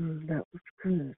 Mm, That was good.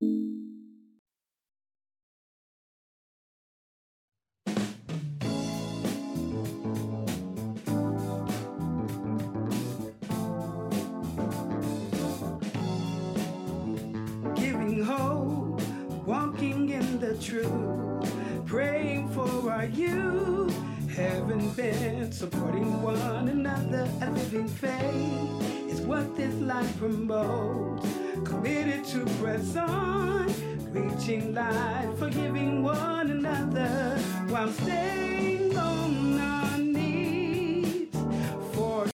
Giving hope, walking in the truth, praying for our youth, having been supporting one another. A living faith is what this life promotes. Committed to press on, reaching life, forgiving one another while staying.